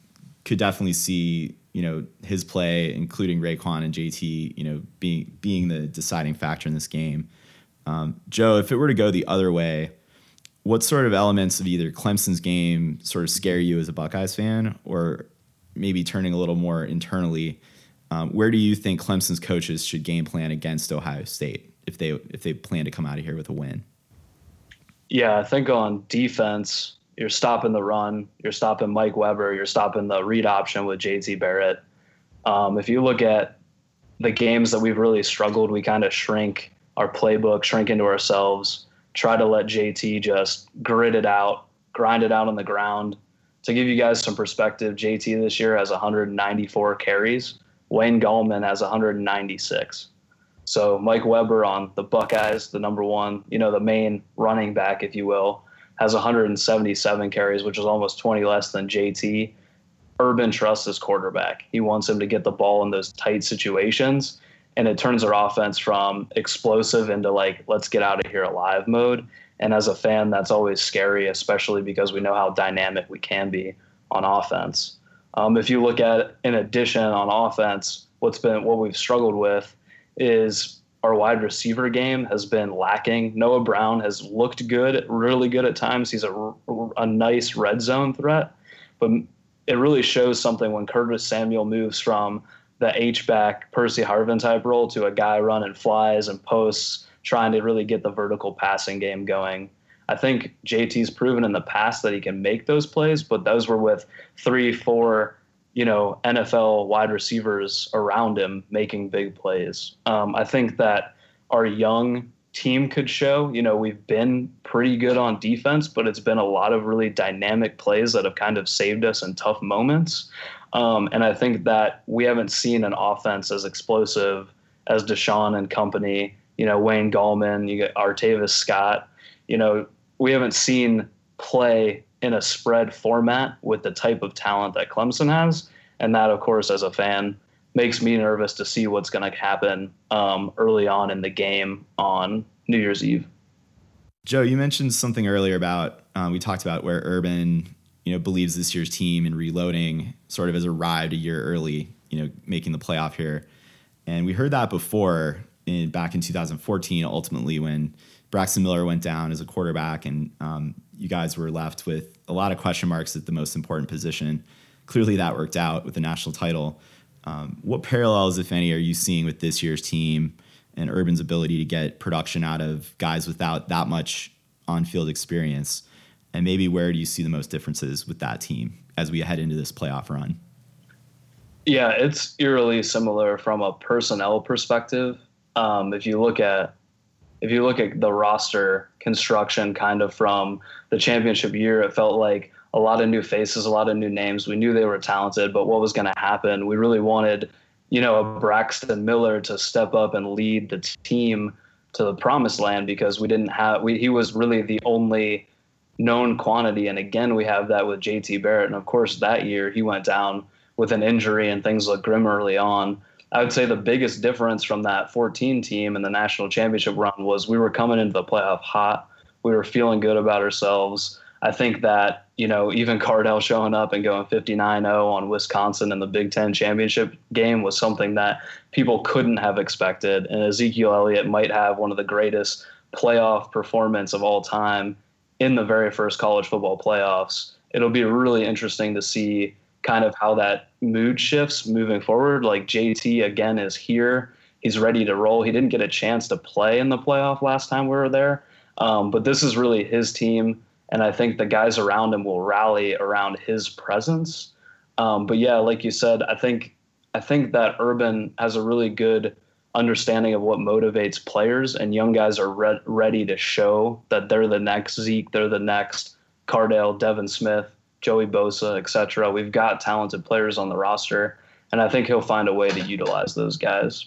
could definitely see, you know, his play, including Raekwon and JT, you know, being being the deciding factor in this game. Um, Joe, if it were to go the other way, what sort of elements of either Clemson's game sort of scare you as a Buckeyes fan, or maybe turning a little more internally? Um, where do you think Clemson's coaches should game plan against Ohio State if they if they plan to come out of here with a win? Yeah, I think on defense, you're stopping the run, you're stopping Mike Weber, you're stopping the read option with JT Barrett. Um, if you look at the games that we've really struggled, we kind of shrink our playbook, shrink into ourselves, try to let JT just grit it out, grind it out on the ground. To give you guys some perspective, JT this year has 194 carries. Wayne Gallman has 196. So Mike Weber on the Buckeyes, the number one, you know, the main running back, if you will, has 177 carries, which is almost 20 less than JT. Urban trusts his quarterback. He wants him to get the ball in those tight situations, and it turns our offense from explosive into like let's get out of here alive mode. And as a fan, that's always scary, especially because we know how dynamic we can be on offense. Um, if you look at in addition on offense, what's been what we've struggled with is our wide receiver game has been lacking. Noah Brown has looked good, really good at times. He's a, a nice red zone threat, but it really shows something when Curtis Samuel moves from the H back Percy Harvin type role to a guy running flies and posts, trying to really get the vertical passing game going. I think JT's proven in the past that he can make those plays, but those were with three, four you know, NFL wide receivers around him making big plays. Um, I think that our young team could show, you know, we've been pretty good on defense, but it's been a lot of really dynamic plays that have kind of saved us in tough moments. Um, and I think that we haven't seen an offense as explosive as Deshaun and company, you know, Wayne Gallman, you get Artavis Scott, you know, we haven't seen play in a spread format with the type of talent that Clemson has. And that, of course, as a fan, makes me nervous to see what's going to happen um, early on in the game on New Year's Eve. Joe, you mentioned something earlier about um, we talked about where Urban, you know, believes this year's team and reloading sort of has arrived a year early, you know, making the playoff here, and we heard that before in back in 2014. Ultimately, when Braxton Miller went down as a quarterback, and um, you guys were left with a lot of question marks at the most important position. Clearly, that worked out with the national title. Um, what parallels, if any, are you seeing with this year's team and Urban's ability to get production out of guys without that much on-field experience? And maybe where do you see the most differences with that team as we head into this playoff run? Yeah, it's eerily similar from a personnel perspective. Um, if you look at if you look at the roster construction kind of from the championship year, it felt like a lot of new faces, a lot of new names. We knew they were talented, but what was going to happen? We really wanted, you know, a Braxton Miller to step up and lead the team to the promised land because we didn't have, we, he was really the only known quantity. And again, we have that with JT Barrett. And of course, that year he went down with an injury and things looked grim early on. I would say the biggest difference from that 14 team in the national championship run was we were coming into the playoff hot. We were feeling good about ourselves. I think that, you know, even Cardale showing up and going 59 0 on Wisconsin in the Big Ten championship game was something that people couldn't have expected. And Ezekiel Elliott might have one of the greatest playoff performance of all time in the very first college football playoffs. It'll be really interesting to see kind of how that mood shifts moving forward. Like JT again is here. He's ready to roll. He didn't get a chance to play in the playoff last time we were there. Um, but this is really his team. And I think the guys around him will rally around his presence. Um, but yeah, like you said, I think I think that Urban has a really good understanding of what motivates players, and young guys are re- ready to show that they're the next Zeke, they're the next Cardale, Devin Smith, Joey Bosa, etc. We've got talented players on the roster, and I think he'll find a way to utilize those guys.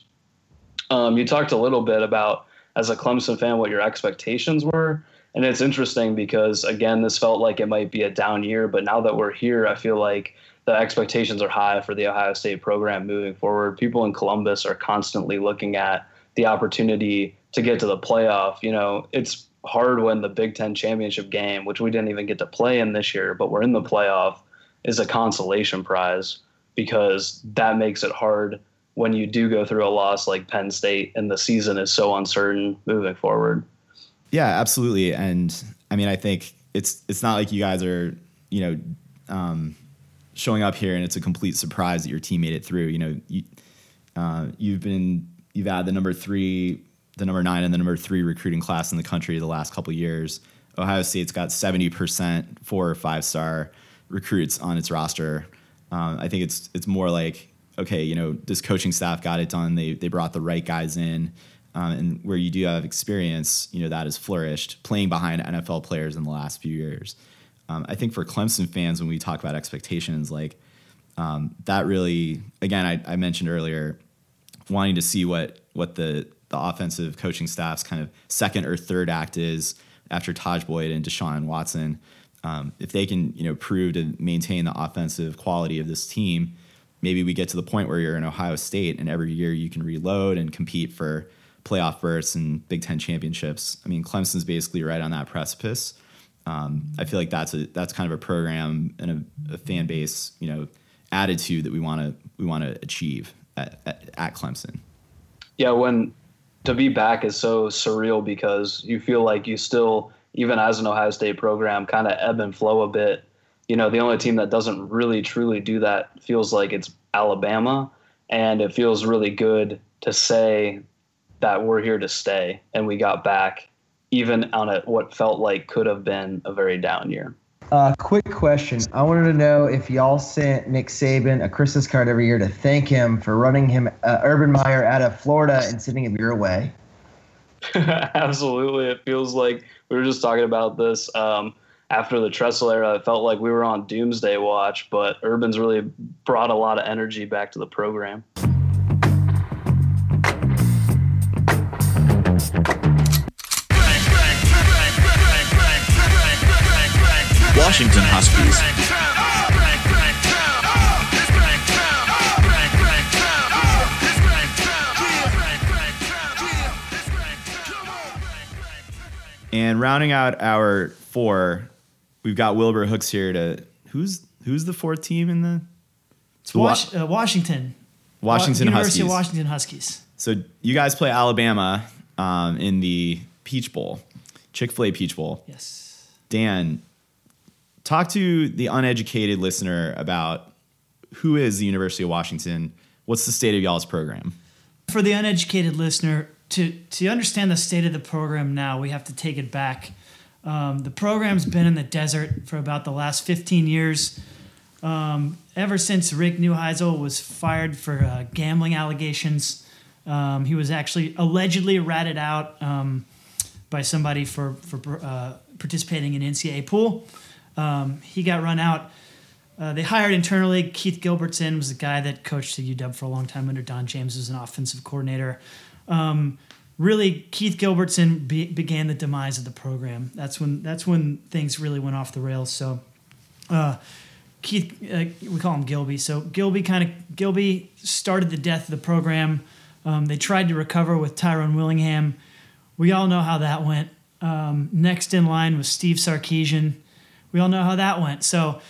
Um, you talked a little bit about, as a Clemson fan, what your expectations were. And it's interesting because, again, this felt like it might be a down year, but now that we're here, I feel like the expectations are high for the Ohio State program moving forward. People in Columbus are constantly looking at the opportunity to get to the playoff. You know, it's hard when the Big Ten championship game, which we didn't even get to play in this year, but we're in the playoff, is a consolation prize because that makes it hard when you do go through a loss like Penn State and the season is so uncertain moving forward. Yeah, absolutely. And I mean, I think it's it's not like you guys are, you know, um, showing up here and it's a complete surprise that your team made it through. You know, you, uh, you've been you've had the number three, the number nine, and the number three recruiting class in the country the last couple years. Ohio State's got seventy percent four or five star recruits on its roster. Um, I think it's it's more like okay, you know, this coaching staff got it done. They they brought the right guys in, um, and where you do have experience, you know, that has flourished playing behind NFL players in the last few years. Um, I think for Clemson fans, when we talk about expectations, like um, that really, again, I, I mentioned earlier, wanting to see what what the the offensive coaching staff's kind of second or third act is after Tajh Boyd and Deshaun Watson. Um, if they can, you know, prove to maintain the offensive quality of this team, maybe we get to the point where you're in Ohio State and every year you can reload and compete for playoff berths and Big Ten championships. I mean, Clemson's basically right on that precipice. Um, I feel like that's a that's kind of a program and a, a fan base, you know, attitude that we want to we want to achieve at, at, at Clemson. Yeah, when to be back is so surreal because you feel like you still, even as an Ohio State program, kind of ebb and flow a bit. You know, the only team that doesn't really truly do that feels like it's Alabama, and it feels really good to say that we're here to stay and we got back even on a, what felt like could have been a very down year. Uh, quick question. I wanted to know if y'all sent Nick Saban a Christmas card every year to thank him for running him uh, Urban Meyer out of Florida and sending him your way. Absolutely. It feels like we were just talking about this um, after the Tressel era. It felt like we were on doomsday watch, but Urban's really brought a lot of energy back to the program. Washington Huskies. And rounding out our four, we've got Wilbur Hooks here to who's who's the fourth team in the It's Wash, uh, Washington. Washington University Huskies. of Washington Huskies. So you guys play Alabama um, in the Peach Bowl, Chick Fil A Peach Bowl. Yes. Dan, talk to the uneducated listener about who is the University of Washington. What's the state of y'all's program? For the uneducated listener, to to understand the state of the program now, we have to take it back. Um, the program's been in the desert for about the last 15 years. Um, ever since Rick Neuheisel was fired for uh, gambling allegations, um, he was actually allegedly ratted out um, by somebody for for uh, participating in NCAA pool. Um, he got run out. Uh, they hired internally. Keith Gilbertson was the guy that coached the UW for a long time under Don James as an offensive coordinator. Um, really, Keith Gilbertson be, began the demise of the program. That's when that's when things really went off the rails. So, uh, Keith, uh, we call him Gilby. So Gilby kind of Gilby started the death of the program. Um, they tried to recover with Tyrone Willingham. We all know how that went. Um, next in line was Steve Sarkisian. We all know how that went. So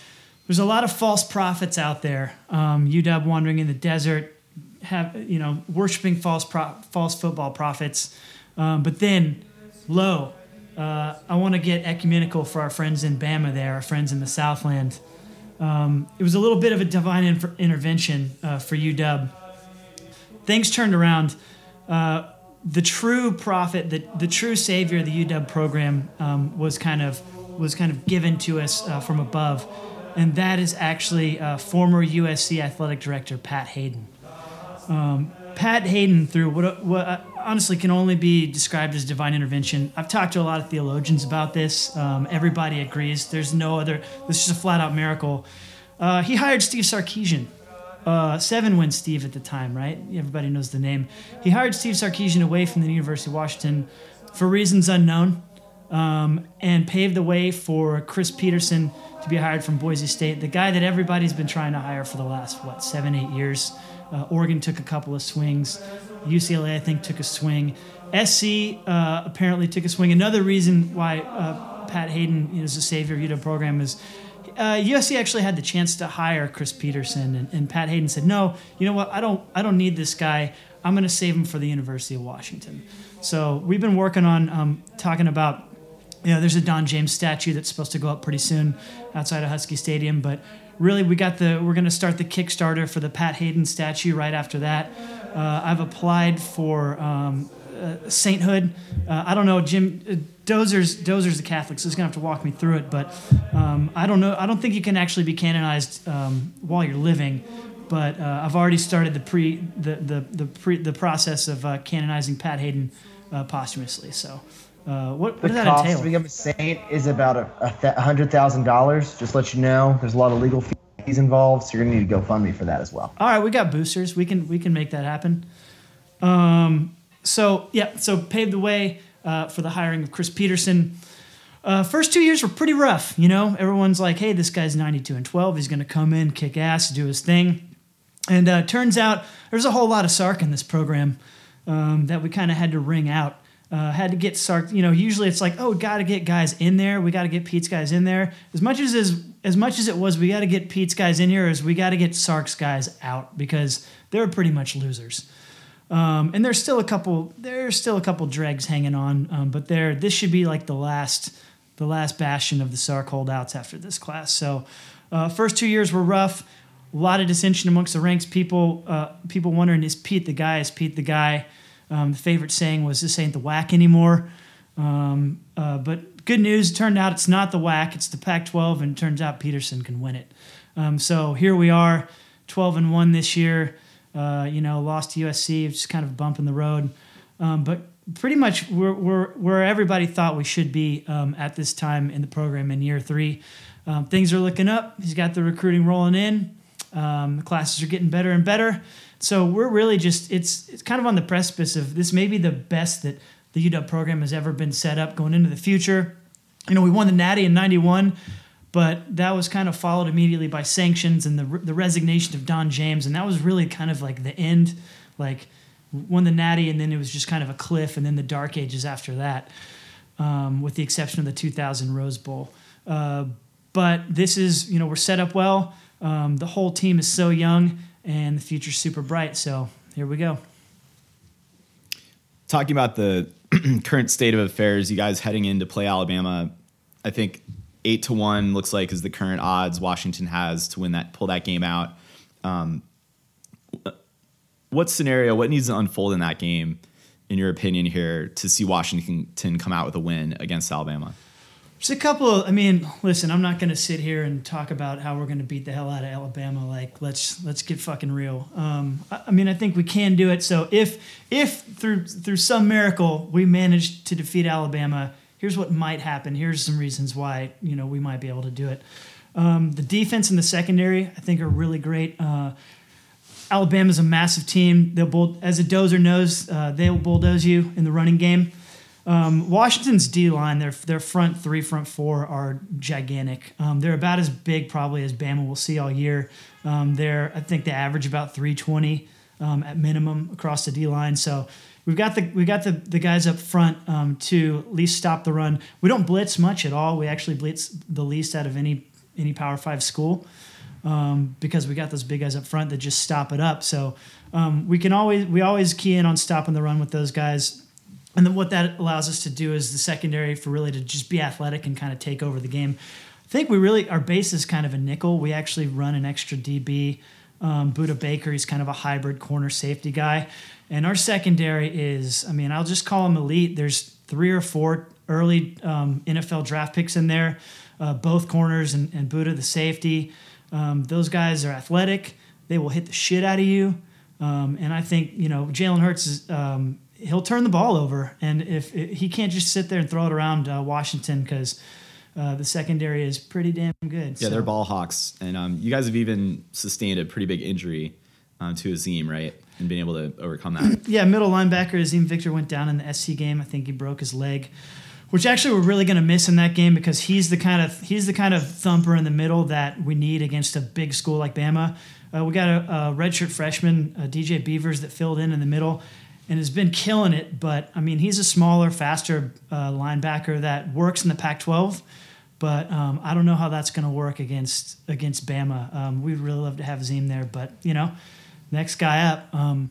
there's a lot of false prophets out there. Um, UW wandering in the desert, have you know worshiping false pro- false football prophets. Um, but then, lo, uh, I want to get ecumenical for our friends in Bama. There, our friends in the Southland. Um, it was a little bit of a divine inter- intervention uh, for UW. Things turned around. Uh, the true prophet, the, the true savior of the UW program um, was kind of was kind of given to us uh, from above, and that is actually uh, former USC athletic director Pat Haden. Um, Pat Haden, through what, what honestly can only be described as divine intervention. I've talked to a lot of theologians about this. Um, everybody agrees. There's no other. This is a flat out miracle. Uh, he hired Steve Sarkisian, uh, seven win Steve at the time, right? Everybody knows the name. He hired Steve Sarkisian away from the University of Washington for reasons unknown, um, and paved the way for Chris Petersen to be hired from Boise State, the guy that everybody's been trying to hire for the last what seven, eight years. Uh, Oregon took a couple of swings. UCLA, I think, took a swing. SC uh, apparently took a swing. Another reason why uh, Pat Haden is the savior of UW program is uh, USC actually had the chance to hire Chris Petersen, and, and, Pat Haden said, "No, you know what? I don't. I don't need this guy. I'm going to save him for the University of Washington." So we've been working on um, talking about. You know, there's a Don James statue that's supposed to go up pretty soon outside of Husky Stadium, but really we got the we're going to start the Kickstarter for the Pat Haden statue right after that. Uh, I've applied for um, uh, sainthood. Uh, I don't know, Jim. Uh, Dozer's Dozer's the Catholic, so he's gonna have to walk me through it. But um, I don't know. I don't think you can actually be canonized um, while you're living. But uh, I've already started the pre the the the pre the process of uh, canonizing Pat Haden uh, posthumously. So. Uh, what, what The cost entail? to become a saint is about a, a hundred thousand dollars. Just let you know, there's a lot of legal fees involved, so you're gonna need to go fund me for that as well. All right, we got boosters. We can we can make that happen. Um, so yeah, so paved the way uh, for the hiring of Chris Petersen. Uh, first two years were pretty rough. You know, everyone's like, "Hey, this guy's 92 and 12. He's going to come in, kick ass, do his thing." And uh, turns out there's a whole lot of Sark in this program um, that we kind of had to wring out. Uh, had to get Sark. You know, usually it's like, oh, got to get guys in there. We got to get Pete's guys in there. As much as as, as much as it was, we got to get Pete's guys in here. As we got to get Sark's guys out because they're pretty much losers. Um, and there's still a couple. There's still a couple dregs hanging on, um, but there. This should be like the last, the last bastion of the Sark holdouts after this class. So, uh, first two years were rough. A lot of dissension amongst the ranks. People, uh, people wondering is Pete the guy? Is Pete the guy? Um, the favorite saying was, "This ain't the WAC anymore." Um, uh, but good news, turned out it's not the WAC. It's the Pac-12, and it turns out Petersen can win it. Um, so here we are, 12 and one this year. Uh, you know, lost to USC, just kind of a bump in the road. Um, but pretty much we're, we're where everybody thought we should be um, at this time in the program in year three. Um, things are looking up. He's got the recruiting rolling in. The classes are getting better and better. So we're really just it's it's kind of on the precipice of this may be the best that the UW program has ever been set up going into the future. You know, we won the Natty in '91 but that was kind of followed immediately by sanctions and the, the resignation of Don James, and that was really kind of like the end, like won the Natty, and then it was just kind of a cliff, and then the dark ages after that, um, with the exception of the 2000 Rose Bowl. Uh, but this is, you know, we're set up well. Um, the whole team is so young, and the future's super bright. So here we go. talking about the current state of affairs, you guys heading in to play Alabama, I think eight to one looks like is the current odds Washington has to win that, pull that game out. Um, what scenario, what needs to unfold in that game, in your opinion, here to see Washington come out with a win against Alabama? There's a couple. Of, I mean, listen, I'm not going to sit here and talk about how we're going to beat the hell out of Alabama. Like, let's let's get fucking real. Um, I, I mean, I think we can do it. So if if through through some miracle we manage to defeat Alabama, here's what might happen. Here's some reasons why you know we might be able to do it. Um, the defense and the secondary, I think, are really great. Uh, Alabama's a massive team. They'll bull, as a dozer knows, uh, they'll bulldoze you in the running game. Um, Washington's D line, their their front three, front four are gigantic. Um, they're about as big probably as Bama will see all year. Um, they're I think they average about 320 um, at minimum across the D line. So we've got the we got the the guys up front um, to at least stop the run. We don't blitz much at all. We actually blitz the least out of any any Power Five school um, because we got those big guys up front that just stop it up. So we can always we always key in on stopping the run with those guys. And then what that allows us to do is the secondary for really to just be athletic and kind of take over the game. I think we really our base is kind of a nickel. We actually run an extra DB. Um, Budda Baker, he's kind of a hybrid corner safety guy, and our secondary is, I mean, I'll just call him elite. There's three or four early um, NFL draft picks in there, uh, both corners and, and Budda the safety. Um, those guys are athletic. They will hit the shit out of you. Um, and I think you know Jalen Hurts is um, he'll turn the ball over, and if, he can't just sit there and throw it around uh, Washington because uh, the secondary is pretty damn good. Yeah, they're ball hawks, and um, you guys have even sustained a pretty big injury um, to Azeem, right? And being able to overcome that. Yeah, middle linebacker Azeem Victor went down in the SC game. I think he broke his leg, which actually we're really going to miss in that game because he's the kind of he's the kind of thumper in the middle that we need against a big school like Bama. Uh, we got a, a redshirt freshman, uh, DJ Beavers, that filled in in the middle and has been killing it. But I mean, he's a smaller, faster uh, linebacker that works in the Pac-12. But um, I don't know how that's going to work against against Bama. Um, we'd really love to have Zim there, but you know, next guy up. Um,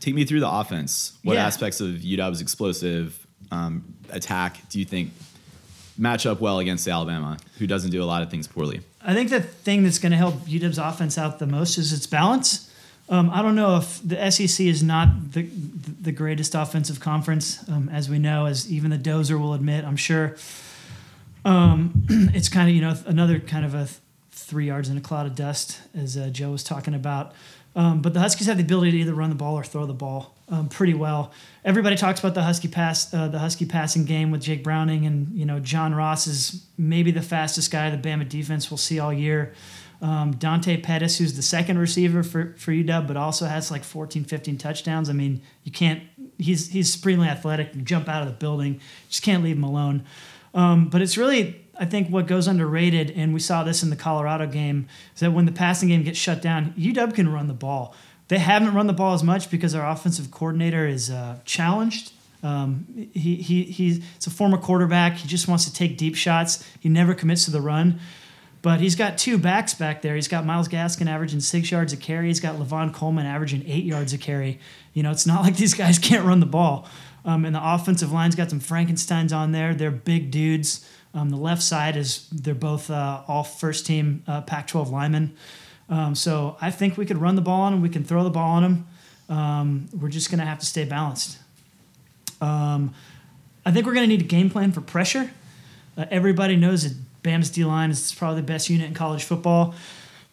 take me through the offense. What Yeah. aspects of UW's explosive um, attack do you think match up well against Alabama, who doesn't do a lot of things poorly? I think the thing that's going to help UW's offense out the most is its balance. Um, I don't know if the SEC is not the the greatest offensive conference, um, as we know, as even the Dozer will admit. I'm sure. Um, it's kind of you know another kind of a th- three yards in a cloud of dust, as uh, Joe was talking about. Um, but the Huskies have the ability to either run the ball or throw the ball um, pretty well. Everybody talks about the Husky pass, uh, the Husky passing game with Jake Browning, and you know John Ross is maybe the fastest guy the Bama defense will see all year. Um, Dante Pettis, who's the second receiver for, for UW, but also has like 14, 15 touchdowns. I mean, you can't. He's he's supremely athletic. Jump out of the building, just can't leave him alone. Um, but it's really, I think, what goes underrated, and we saw this in the Colorado game, is that when the passing game gets shut down, UW can run the ball. They haven't run the ball as much because our offensive coordinator is uh, challenged. Um, he, he, he's a former quarterback. He just wants to take deep shots. He never commits to the run. But he's got two backs back there. He's got Myles Gaskin averaging six yards a carry. He's got Lavon Coleman averaging eight yards a carry. You know, it's not like these guys can't run the ball. Um, and the offensive line's got some Frankensteins on there. They're big dudes. Um, the left side is they're both uh, all first team uh, Pac-12 linemen. Um, so I think we could run the ball on them. We can throw the ball on them. Um, we're just to have to stay balanced. Um, I think we're to need a game plan for pressure. Uh, everybody knows that Bama's D line is probably the best unit in college football.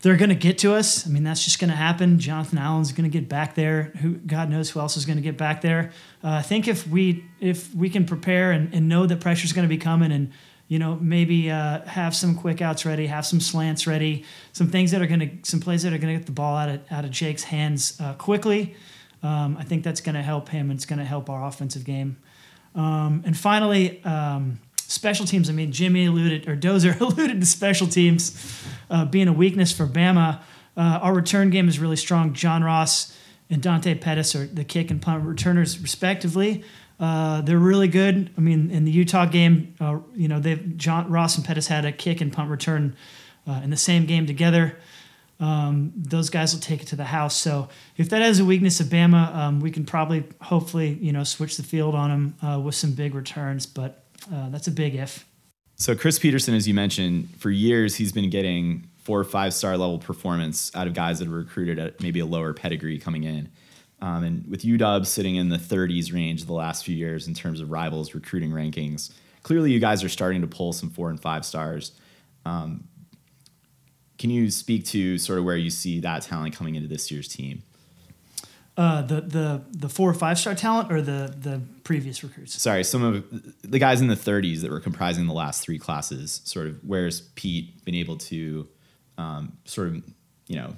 They're going to get to us. I mean, that's just going to happen. Jonathan Allen's going to get back there. Who God knows who else is going to get back there. Uh, I think if we if we can prepare and, and know that pressure's going to be coming and you know maybe uh, have some quick outs ready, have some slants ready, some things that are going to some plays that are going to get the ball out of out of Jake's hands uh, quickly. Um, I think that's going to help him. and It's going to help our offensive game. Um, and finally, um, special teams. I mean, Jimmy alluded or Dozer alluded to special teams uh, being a weakness for Bama. Uh, our return game is really strong. John Ross and Dante Pettis are the kick and punt returners, respectively. Uh, they're really good. I mean, in the Utah game, uh, you know, they John Ross and Pettis had a kick and punt return uh, in the same game together. Um, those guys will take it to the house. So if that is a weakness of Bama, um, we can probably, hopefully, you know, switch the field on them uh, with some big returns. But uh, that's a big if. So Chris Petersen, as you mentioned, for years he's been getting four or five star level performance out of guys that are recruited at maybe a lower pedigree coming in. Um, and with UW sitting in the 30s range the last few years in terms of rivals recruiting rankings, clearly you guys are starting to pull some four and five stars. Um, can you speak to sort of where you see that talent coming into this year's team? Uh, the the the four or five star talent or the the previous recruits. Sorry, some of the guys in the 30s that were comprising the last three classes. Sort of where's Pete been able to um, sort of you know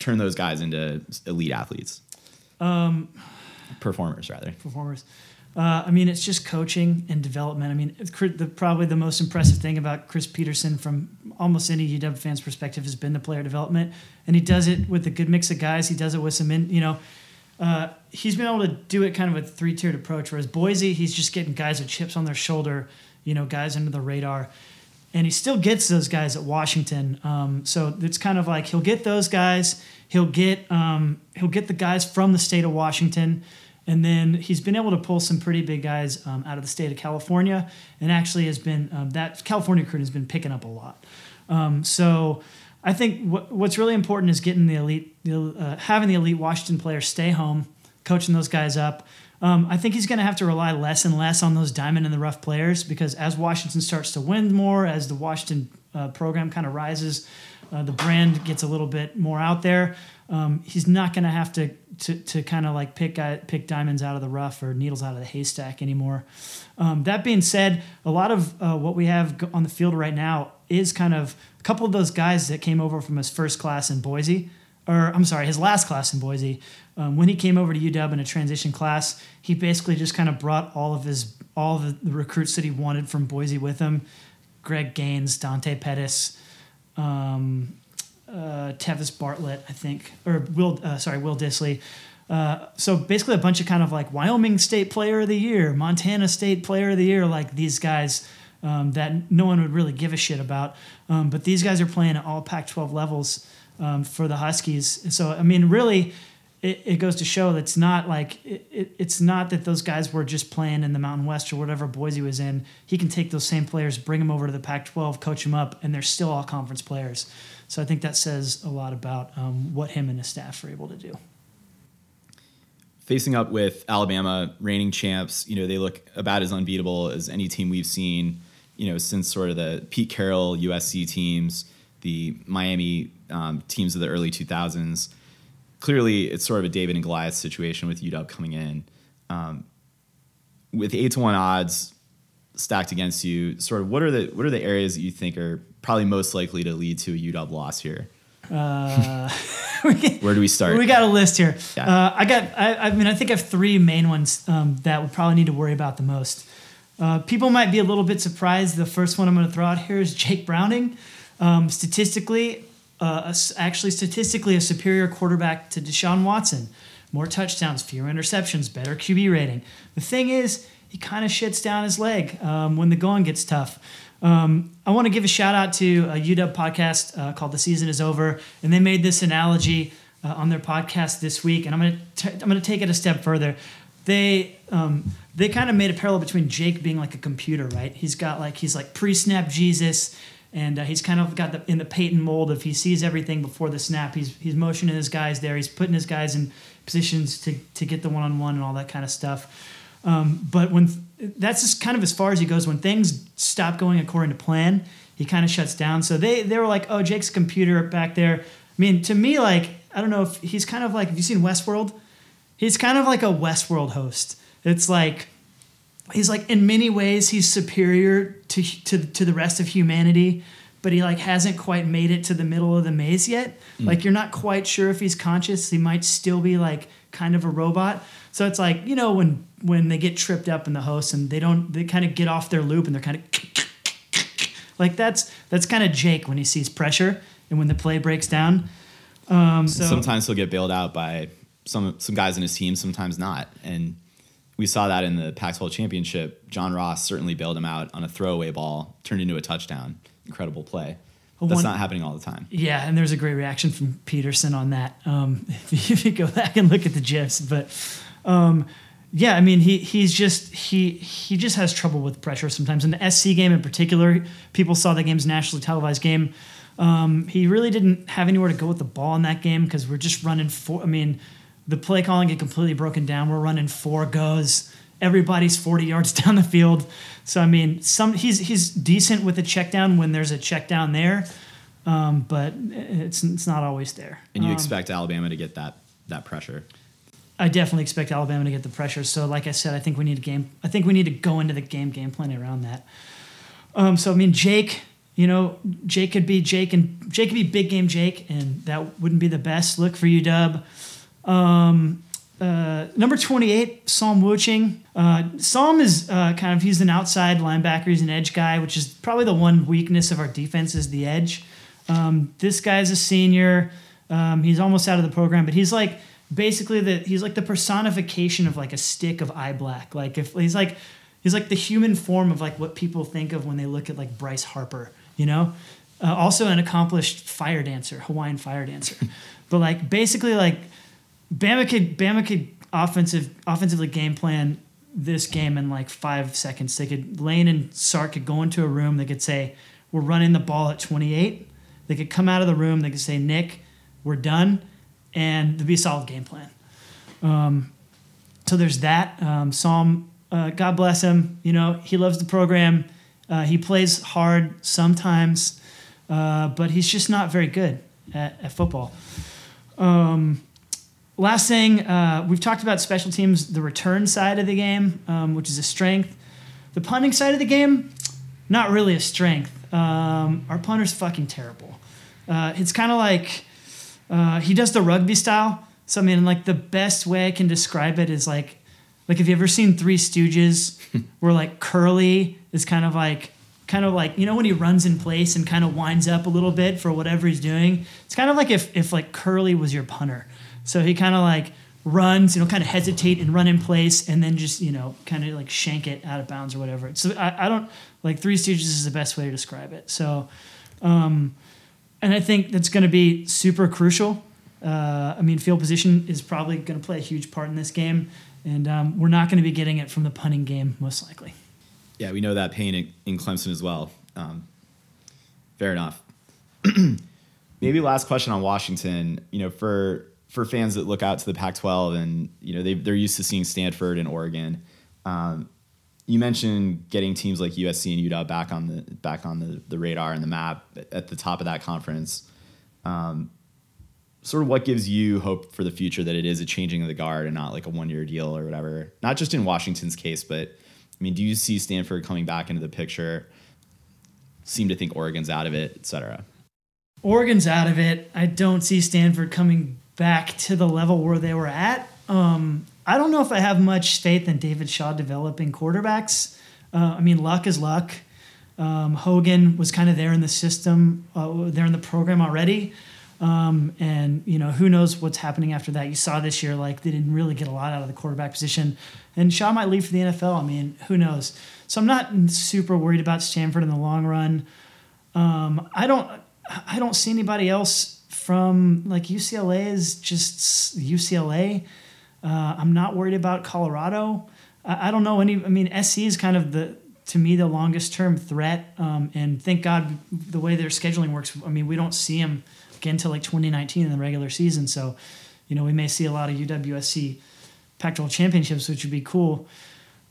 turn those guys into elite athletes, um, performers rather. performers. Uh, I mean, it's just coaching and development. I mean, the, probably the most impressive thing about Chris Petersen from almost any UW fan's perspective has been the player development, and he does it with a good mix of guys. He does it with some, in, you know, uh, he's been able to do it kind of a three tiered approach. Whereas Boise, he's just getting guys with chips on their shoulder, you know, guys under the radar, and he still gets those guys at Washington. Um, so it's kind of like he'll get those guys. He'll get um, he'll get the guys from the state of Washington. And then he's been able to pull some pretty big guys um, out of the state of California, and actually has been um, that California crew has been picking up a lot. Um, so I think what, what's really important is getting the elite, the, uh, having the elite Washington players stay home, coaching those guys up. Um, I think he's going to have to rely less and less on those diamond in the rough players because as Washington starts to win more, as the Washington uh, program kind of rises, uh, the brand gets a little bit more out there. Um, he's not going to have to to, to kind of like pick guy, pick diamonds out of the rough or needles out of the haystack anymore. Um, that being said, a lot of uh, what we have on the field right now is kind of a couple of those guys that came over from his first class in Boise, or I'm sorry, his last class in Boise. Um, when he came over to UW in a transition class, he basically just kind of brought all of his all of the recruits that he wanted from Boise with him. Greg Gaines, Dante Pettis, um, uh, Tevis Bartlett, I think, or Will, uh, sorry, Will Dissly. Uh, so basically, a bunch of kind of like Wyoming State Player of the Year, Montana State Player of the Year, like these guys um, that no one would really give a shit about. Um, but these guys are playing at all Pac-12 levels um, for the Huskies. So I mean, really, it, it goes to show that it's not like it, it, it's not that those guys were just playing in the Mountain West or whatever Boise was in. He can take those same players, bring them over to the Pac-12, coach them up, and they're still all conference players. So I think that says a lot about um, what him and his staff are able to do. Facing up with Alabama, reigning champs, you know they look about as unbeatable as any team we've seen, you know, since sort of the Pete Carroll USC teams, the Miami um, teams of the early 2000s clearly it's sort of a David and Goliath situation with UW coming in. Um, with eight to one odds stacked against you, sort of what are the what are the areas that you think are probably most likely to lead to a UW loss here? Uh, Where do we start? We got a list here. Yeah. Uh, I got. I, I mean, I think I have three main ones um, that would probably need to worry about the most. Uh, people might be a little bit surprised. The first one I'm going to throw out here is Jake Browning. Um, statistically, uh, actually statistically a superior quarterback to Deshaun Watson. More touchdowns, fewer interceptions, better QB rating. The thing is, he kind of shits down his leg um, when the going gets tough. Um, I want to give a shout out to a UW podcast uh, called "The Season Is Over," and they made this analogy uh, on their podcast this week. And I'm gonna I'm gonna take it a step further. They um, they kind of made a parallel between Jake being like a computer, right? He's got like he's like pre-snap Jesus, and uh, he's kind of got the in the Peyton mold of he sees everything before the snap. He's he's motioning his guys there. He's putting his guys in positions to to get the one on one and all that kind of stuff. Um, but when that's just kind of as far as he goes. When things stop going according to plan, he kind of shuts down. So they they were like, oh, Jake's computer back there. I mean, to me, like I don't know if he's kind of like. Have you seen Westworld? He's kind of like a Westworld host. It's like he's like in many ways he's superior to to to the rest of humanity, but he like hasn't quite made it to the middle of the maze yet. Like you're not quite sure if he's conscious. He might still be like kind of a robot. So it's like you know when when they get tripped up in the host and they don't they kind of get off their loop and they're kind of like that's that's kind of Jake when he sees pressure and when the play breaks down. Um, so sometimes he'll get bailed out by some some guys in his team, sometimes not. And we saw that in the Pac-12 championship. John Ross certainly bailed him out on a throwaway ball, turned into a touchdown. Incredible play. That's one- not happening all the time. Yeah, and there's a great reaction from Petersen on that. Um, if you go back and look at the gifs, but um, yeah, I mean he he's just he he just has trouble with pressure sometimes. In the SC game in particular, people saw the game's nationally televised game. Um, he really didn't have anywhere to go with the ball in that game because we're just running four. I mean, the play calling get completely broken down. We're running four goes. Everybody's 40 yards down the field. So I mean, some he's he's decent with a check down when there's a check down there, um, but it's it's not always there. And you Um, expect Alabama to get that that pressure. I definitely expect Alabama to get the pressure. So, like I said, I think we need a game. I think we need to go into the game game plan around that. Um, so I mean, Jake, you know, Jake could be Jake, and Jake could be big game Jake, and that wouldn't be the best look for you, UW. Um, uh, number 28, Psalm Wooching. Uh, Psalm is uh, kind of, he's an outside linebacker. He's an edge guy, which is probably the one weakness of our defense is the edge. Um, this guy's a senior. Um, he's almost out of the program, but he's like basically the, he's like the personification of like a stick of eye black. Like if he's like, he's like the human form of like what people think of when they look at like Bryce Harper, you know? Uh, also an accomplished fire dancer, Hawaiian fire dancer. but like basically like Bama could Bama could offensive offensively game plan this game in like five seconds. They could Lane and Sark could go into a room. They could say, "We're running the ball at 28." They could come out of the room. They could say, "Nick, we're done," and there'd be a solid game plan. Um, so there's that. Um, Psalm, uh, God bless him. You know he loves the program. Uh, he plays hard sometimes, uh, but he's just not very good at, at football. Um, last thing, uh, we've talked about special teams, the return side of the game, um, which is a strength. The punting side of the game, not really a strength. Um, our punter's fucking terrible. Uh, it's kind of like uh, he does the rugby style. So I mean, like the best way I can describe it is like, like if you ever seen Three Stooges, where like Curly is kind of like, kind of like you know when he runs in place and kind of winds up a little bit for whatever he's doing. It's kind of like if if like Curly was your punter. So he kind of like runs, you know, kind of hesitate and run in place, and then just you know, kind of like shank it out of bounds or whatever. So I, I don't like Three Stooges is the best way to describe it. So, um, and I think that's going to be super crucial Uh, I mean, field position is probably going to play a huge part in this game, and um, we're not going to be getting it from the punting game most likely. Yeah, we know that pain in, in Clemson as well. Um, fair enough. Maybe last question on Washington. You know, for for fans that look out to the Pac-12 and you know they they're used to seeing Stanford and Oregon. Um, you mentioned getting teams like USC and UW back on the back on the, the radar and the map at the top of that conference. Um, sort of what gives you hope for the future that it is a changing of the guard and not like a one year deal or whatever? Not just in Washington's case, but I mean, do you see Stanford coming back into the picture? Seem to think Oregon's out of it, et cetera. Oregon's out of it. I don't see Stanford coming back to the level where they were at. Um, I don't know if I have much faith in David Shaw developing quarterbacks. Uh, I mean, luck is luck. Um, Hogan was kind of there in the system, uh, there in the program already. Um, and you know who knows what's happening after that. You saw this year, like they didn't really get a lot out of the quarterback position, and Shaw might leave for the NFL. I mean, who knows? So I'm not super worried about Stanford in the long run. Um, I don't, I don't see anybody else from like UCLA is just UCLA. Uh, I'm not worried about Colorado. I, I, don't know any. I mean, SC is kind of the to me the longest term threat, um, and thank God the way their scheduling works. I mean, we don't see them again until like 2019 in the regular season, so you know we may see a lot of UWSC Pac-12 championships, which would be cool.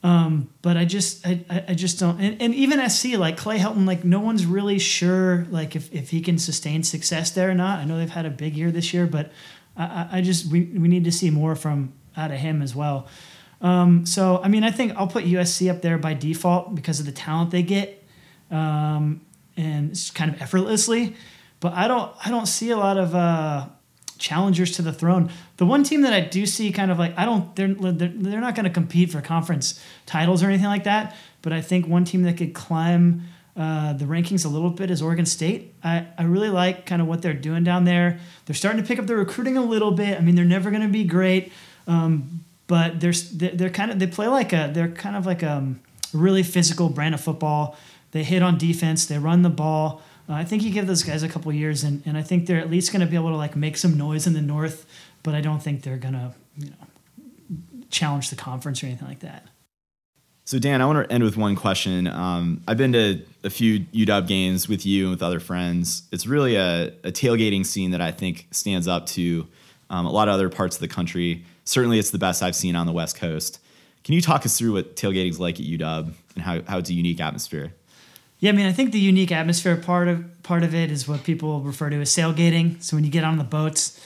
Um, but I just I, I just don't and, and even SC like Clay Helton like no one's really sure like if, if he can sustain success there or not. I know they've had a big year this year, but I, I just we, we need to see more from out of him as well. Um, so I mean I think I'll put USC up there by default because of the talent they get, um, and it's kind of effortlessly. But I don't I don't see a lot of uh, challengers to the throne. The one team that I do see kind of like I don't they're they're, they're not going to compete for conference titles or anything like that, but I think one team that could climb uh, the rankings a little bit is Oregon State. I, I really like kind of what they're doing down there. They're starting to pick up their recruiting a little bit. I mean, they're never going to be great, um, but they're, they're kind of they play like a they're kind of like a really physical brand of football. They hit on defense. They run the ball. Uh, I think you give those guys a couple years, and, and I think they're at least going to be able to like make some noise in the North. But I don't think they're going to you know challenge the conference or anything like that. So Dan, I want to end with one question. Um, I've been to a few UW games with you and with other friends. It's really a, a tailgating scene that I think stands up to um, a lot of other parts of the country. Certainly, it's the best I've seen on the West Coast. Can you talk us through what tailgating's like at UW and how, how it's a unique atmosphere? Yeah, I mean, I think the unique atmosphere part of part of it is what people refer to as sailgating. So when you get on the boats,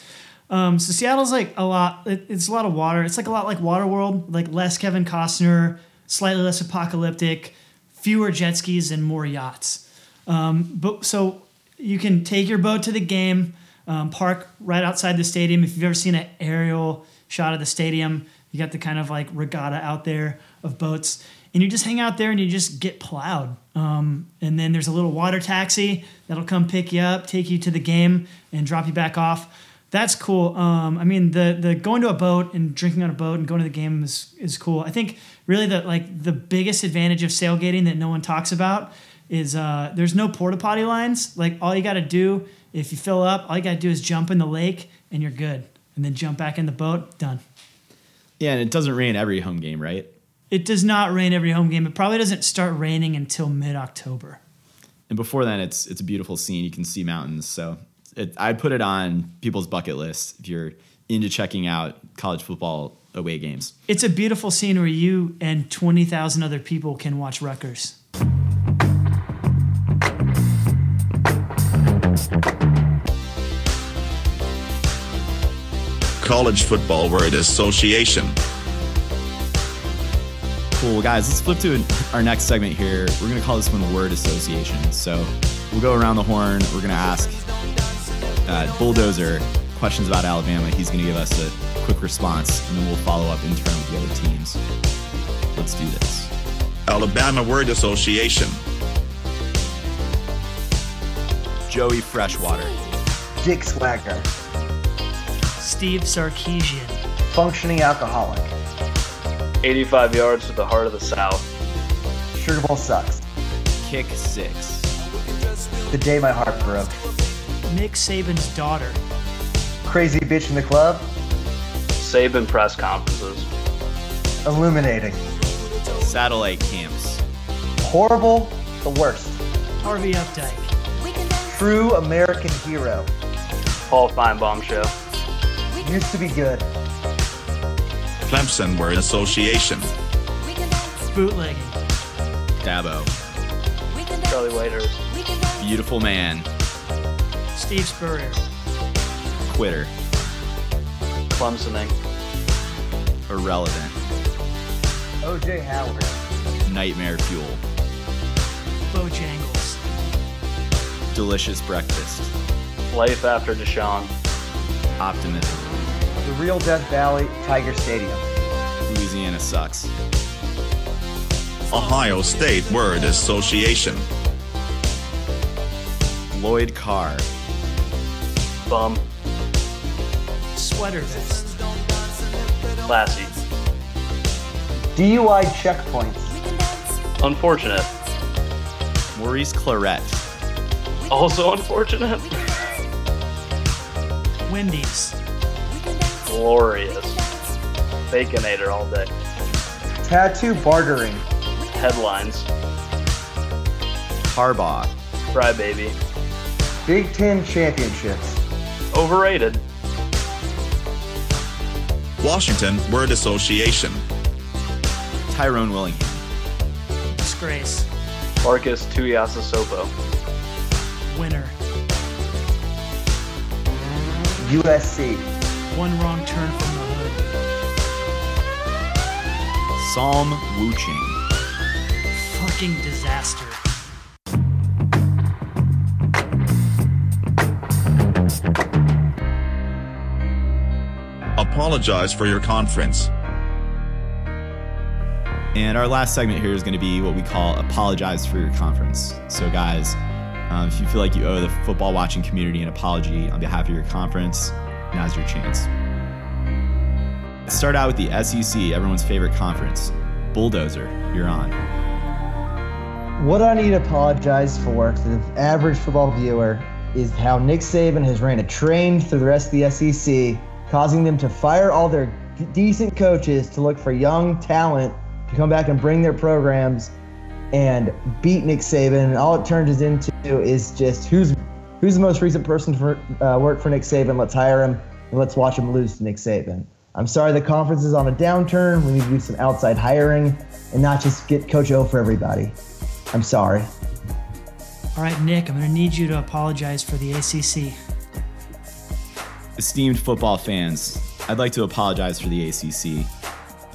um, so Seattle's like a lot. It, it's a lot of water. It's like a lot like Waterworld, like less Kevin Costner, slightly less apocalyptic, fewer jet skis and more yachts. Um, but so you can take your boat to the game, um, park right outside the stadium. If you've ever seen an aerial shot of the stadium, you got the kind of like regatta out there of boats and you just hang out there and you just get plowed. Um, and then there's a little water taxi that'll come pick you up, take you to the game, and drop you back off. That's cool. Um, I mean, the the going to a boat and drinking on a boat and going to the game is is cool. I think really the like the biggest advantage of sailgating that no one talks about is uh, there's no porta potty lines. Like all you got to do if you fill up, all you got to do is jump in the lake and you're good, and then jump back in the boat. Done. Yeah, and it doesn't rain every home game, right? It does not rain every home game. It probably doesn't start raining until mid October. And before then, it's it's a beautiful scene. You can see mountains. So it, I'd put it on people's bucket list if you're into checking out college football away games. It's a beautiful scene where you and 20,000 other people can watch Rutgers. College Football Word Association. Cool, guys. Let's flip to our next segment here. We're going to call this one word association. So we'll go around the horn. We're going to ask uh, Bulldozer questions about Alabama. He's going to give us a quick response, and then we'll follow up in turn with the other teams. Let's do this. Alabama Word Association. Joey Freshwater. Dick Swagger. Steve Sarkisian. Functioning alcoholic. 85 yards to the heart of the South. Sugar Bowl sucks. Kick six. The day my heart broke. Nick Saban's daughter. crazy bitch in the club. Saban press conferences. Illuminating. Satellite camps. Horrible. The worst. Harvey Updike. True American hero. Paul Finebaum show. Used to be good. Clemson in Association. Bootlegging. Dabo. Charlie Waters. Beautiful man. Steve Spurrier. Quitter. Clemsoning. Irrelevant. OJ Howard. Nightmare fuel. Bojangles. Delicious breakfast. Life after Deshaun. Optimism. The real Death Valley Tiger Stadium. Louisiana sucks. Ohio State Word Association. Lloyd Carr. Bum. Sweater vest. Classy. DUI checkpoints. Unfortunate. Maurice Clarett. Also unfortunate. Wendy's. Glorious. Baconator all day. Tattoo bartering. Headlines. Harbaugh. Crybaby. Big Ten championships. Overrated. Washington Word Association. Tyrone Willingham. Disgrace. Marcus Tuiasosopo. Winner. USC. One wrong turn from the hood. Psalm Wooching. Fucking disaster. Apologize for your conference. And our last segment here is going to be what we call apologize for your conference. So, guys, um, if you feel like you owe the football watching community an apology on behalf of your conference, now's your chance. Let's start out with the SEC, everyone's favorite conference. Bulldozer, you're on. What I need to apologize for to the average football viewer is how Nick Saban has ran a train through the rest of the SEC, causing them to fire all their decent coaches to look for young talent to come back and bring their programs and beat Nick Saban. And all it turns into is just who's who's the most recent person to uh, work for Nick Saban. Let's hire him and let's watch him lose to Nick Saban. I'm sorry the conference is on a downturn. We need to do some outside hiring and not just get Coach O for everybody. I'm sorry. All right, Nick, I'm going to need you to apologize for the ACC. Esteemed football fans, I'd like to apologize for the ACC.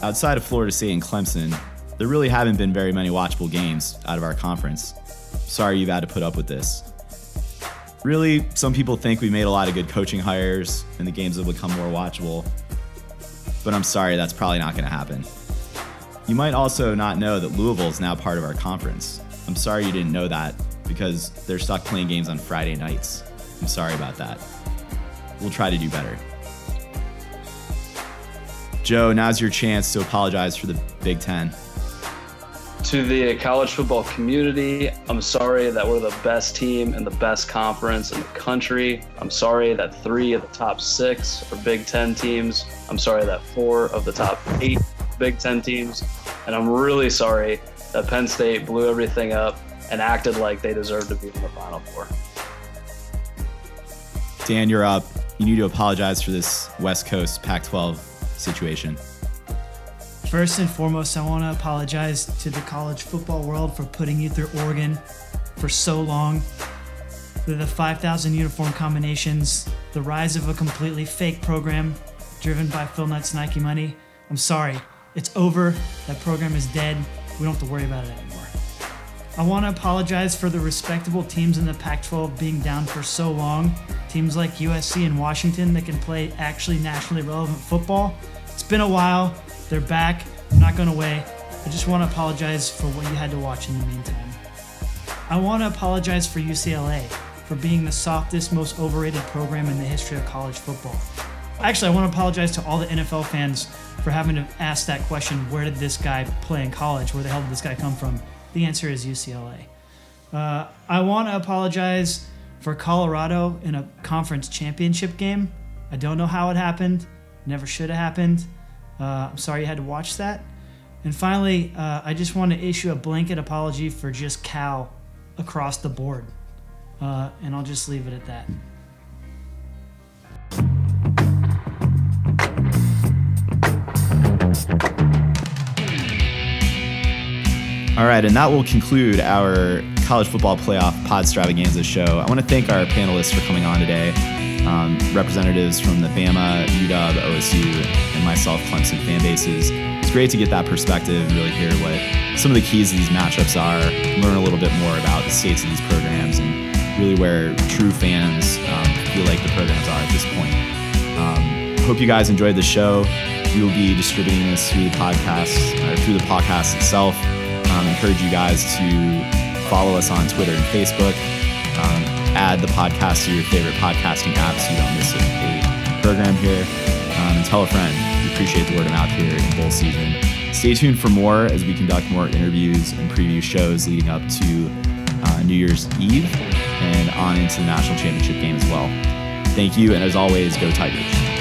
Outside of Florida State and Clemson, there really haven't been very many watchable games out of our conference. Sorry you've had to put up with this. Really, some people think we made a lot of good coaching hires and the games have become more watchable. But I'm sorry, that's probably not going to happen. You might also not know that Louisville is now part of our conference. I'm sorry you didn't know that because they're stuck playing games on Friday nights. I'm sorry about that. We'll try to do better. Joe, now's your chance to apologize for the Big Ten. To the college football community, I'm sorry that we're the best team and the best conference in the country. I'm sorry that three of the top six are Big Ten teams. I'm sorry that four of the top eight Big Ten teams. And I'm really sorry that Penn State blew everything up and acted like they deserved to be in the Final Four. Dan, you're up. You need to apologize for this West Coast Pac 12 situation. First and foremost, I want to apologize to the college football world for putting you through Oregon for so long. The, the 5,000 uniform combinations, the rise of a completely fake program driven by Phil Knight's Nike money. I'm sorry. It's over. That program is dead. We don't have to worry about it anymore. I want to apologize for the respectable teams in the Pac 12 being down for so long. Teams like USC and Washington that can play actually nationally relevant football. It's been a while. They're back. They're not going away. I just want to apologize for what you had to watch in the meantime. I want to apologize for UCLA for being the softest, most overrated program in the history of college football. Actually, I want to apologize to all the NFL fans for having to ask that question where did this guy play in college? Where the hell did this guy come from? The answer is UCLA. Uh, I want to apologize for Colorado in a conference championship game I don't know how it happened. Never should have happened. Uh, I'm sorry you had to watch that. And finally, uh, I just want to issue a blanket apology for just Cal across the board. Uh, and I'll just leave it at that. All right, and that will conclude our college football playoff pod stravaganza show. I want to thank our panelists for coming on today. Um, representatives from the Bama, UW, OSU, and myself, Clemson fan bases. It's great to get that perspective and really hear what some of the keys of these matchups are, learn a little bit more about the states of these programs, and really where true fans um, feel like the programs are at this point. Um, hope you guys enjoyed the show. We will be distributing this through the podcast or through the podcast itself. Um, encourage you guys to follow us on Twitter and Facebook. Add the podcast to your favorite podcasting app so you don't miss a, a program here. Um, and tell a friend. We appreciate the word of mouth here in bowl season. Stay tuned for more as we conduct more interviews and preview shows leading up to uh, New Year's Eve and on into the national championship game as well. Thank you, and as always, go Tigers.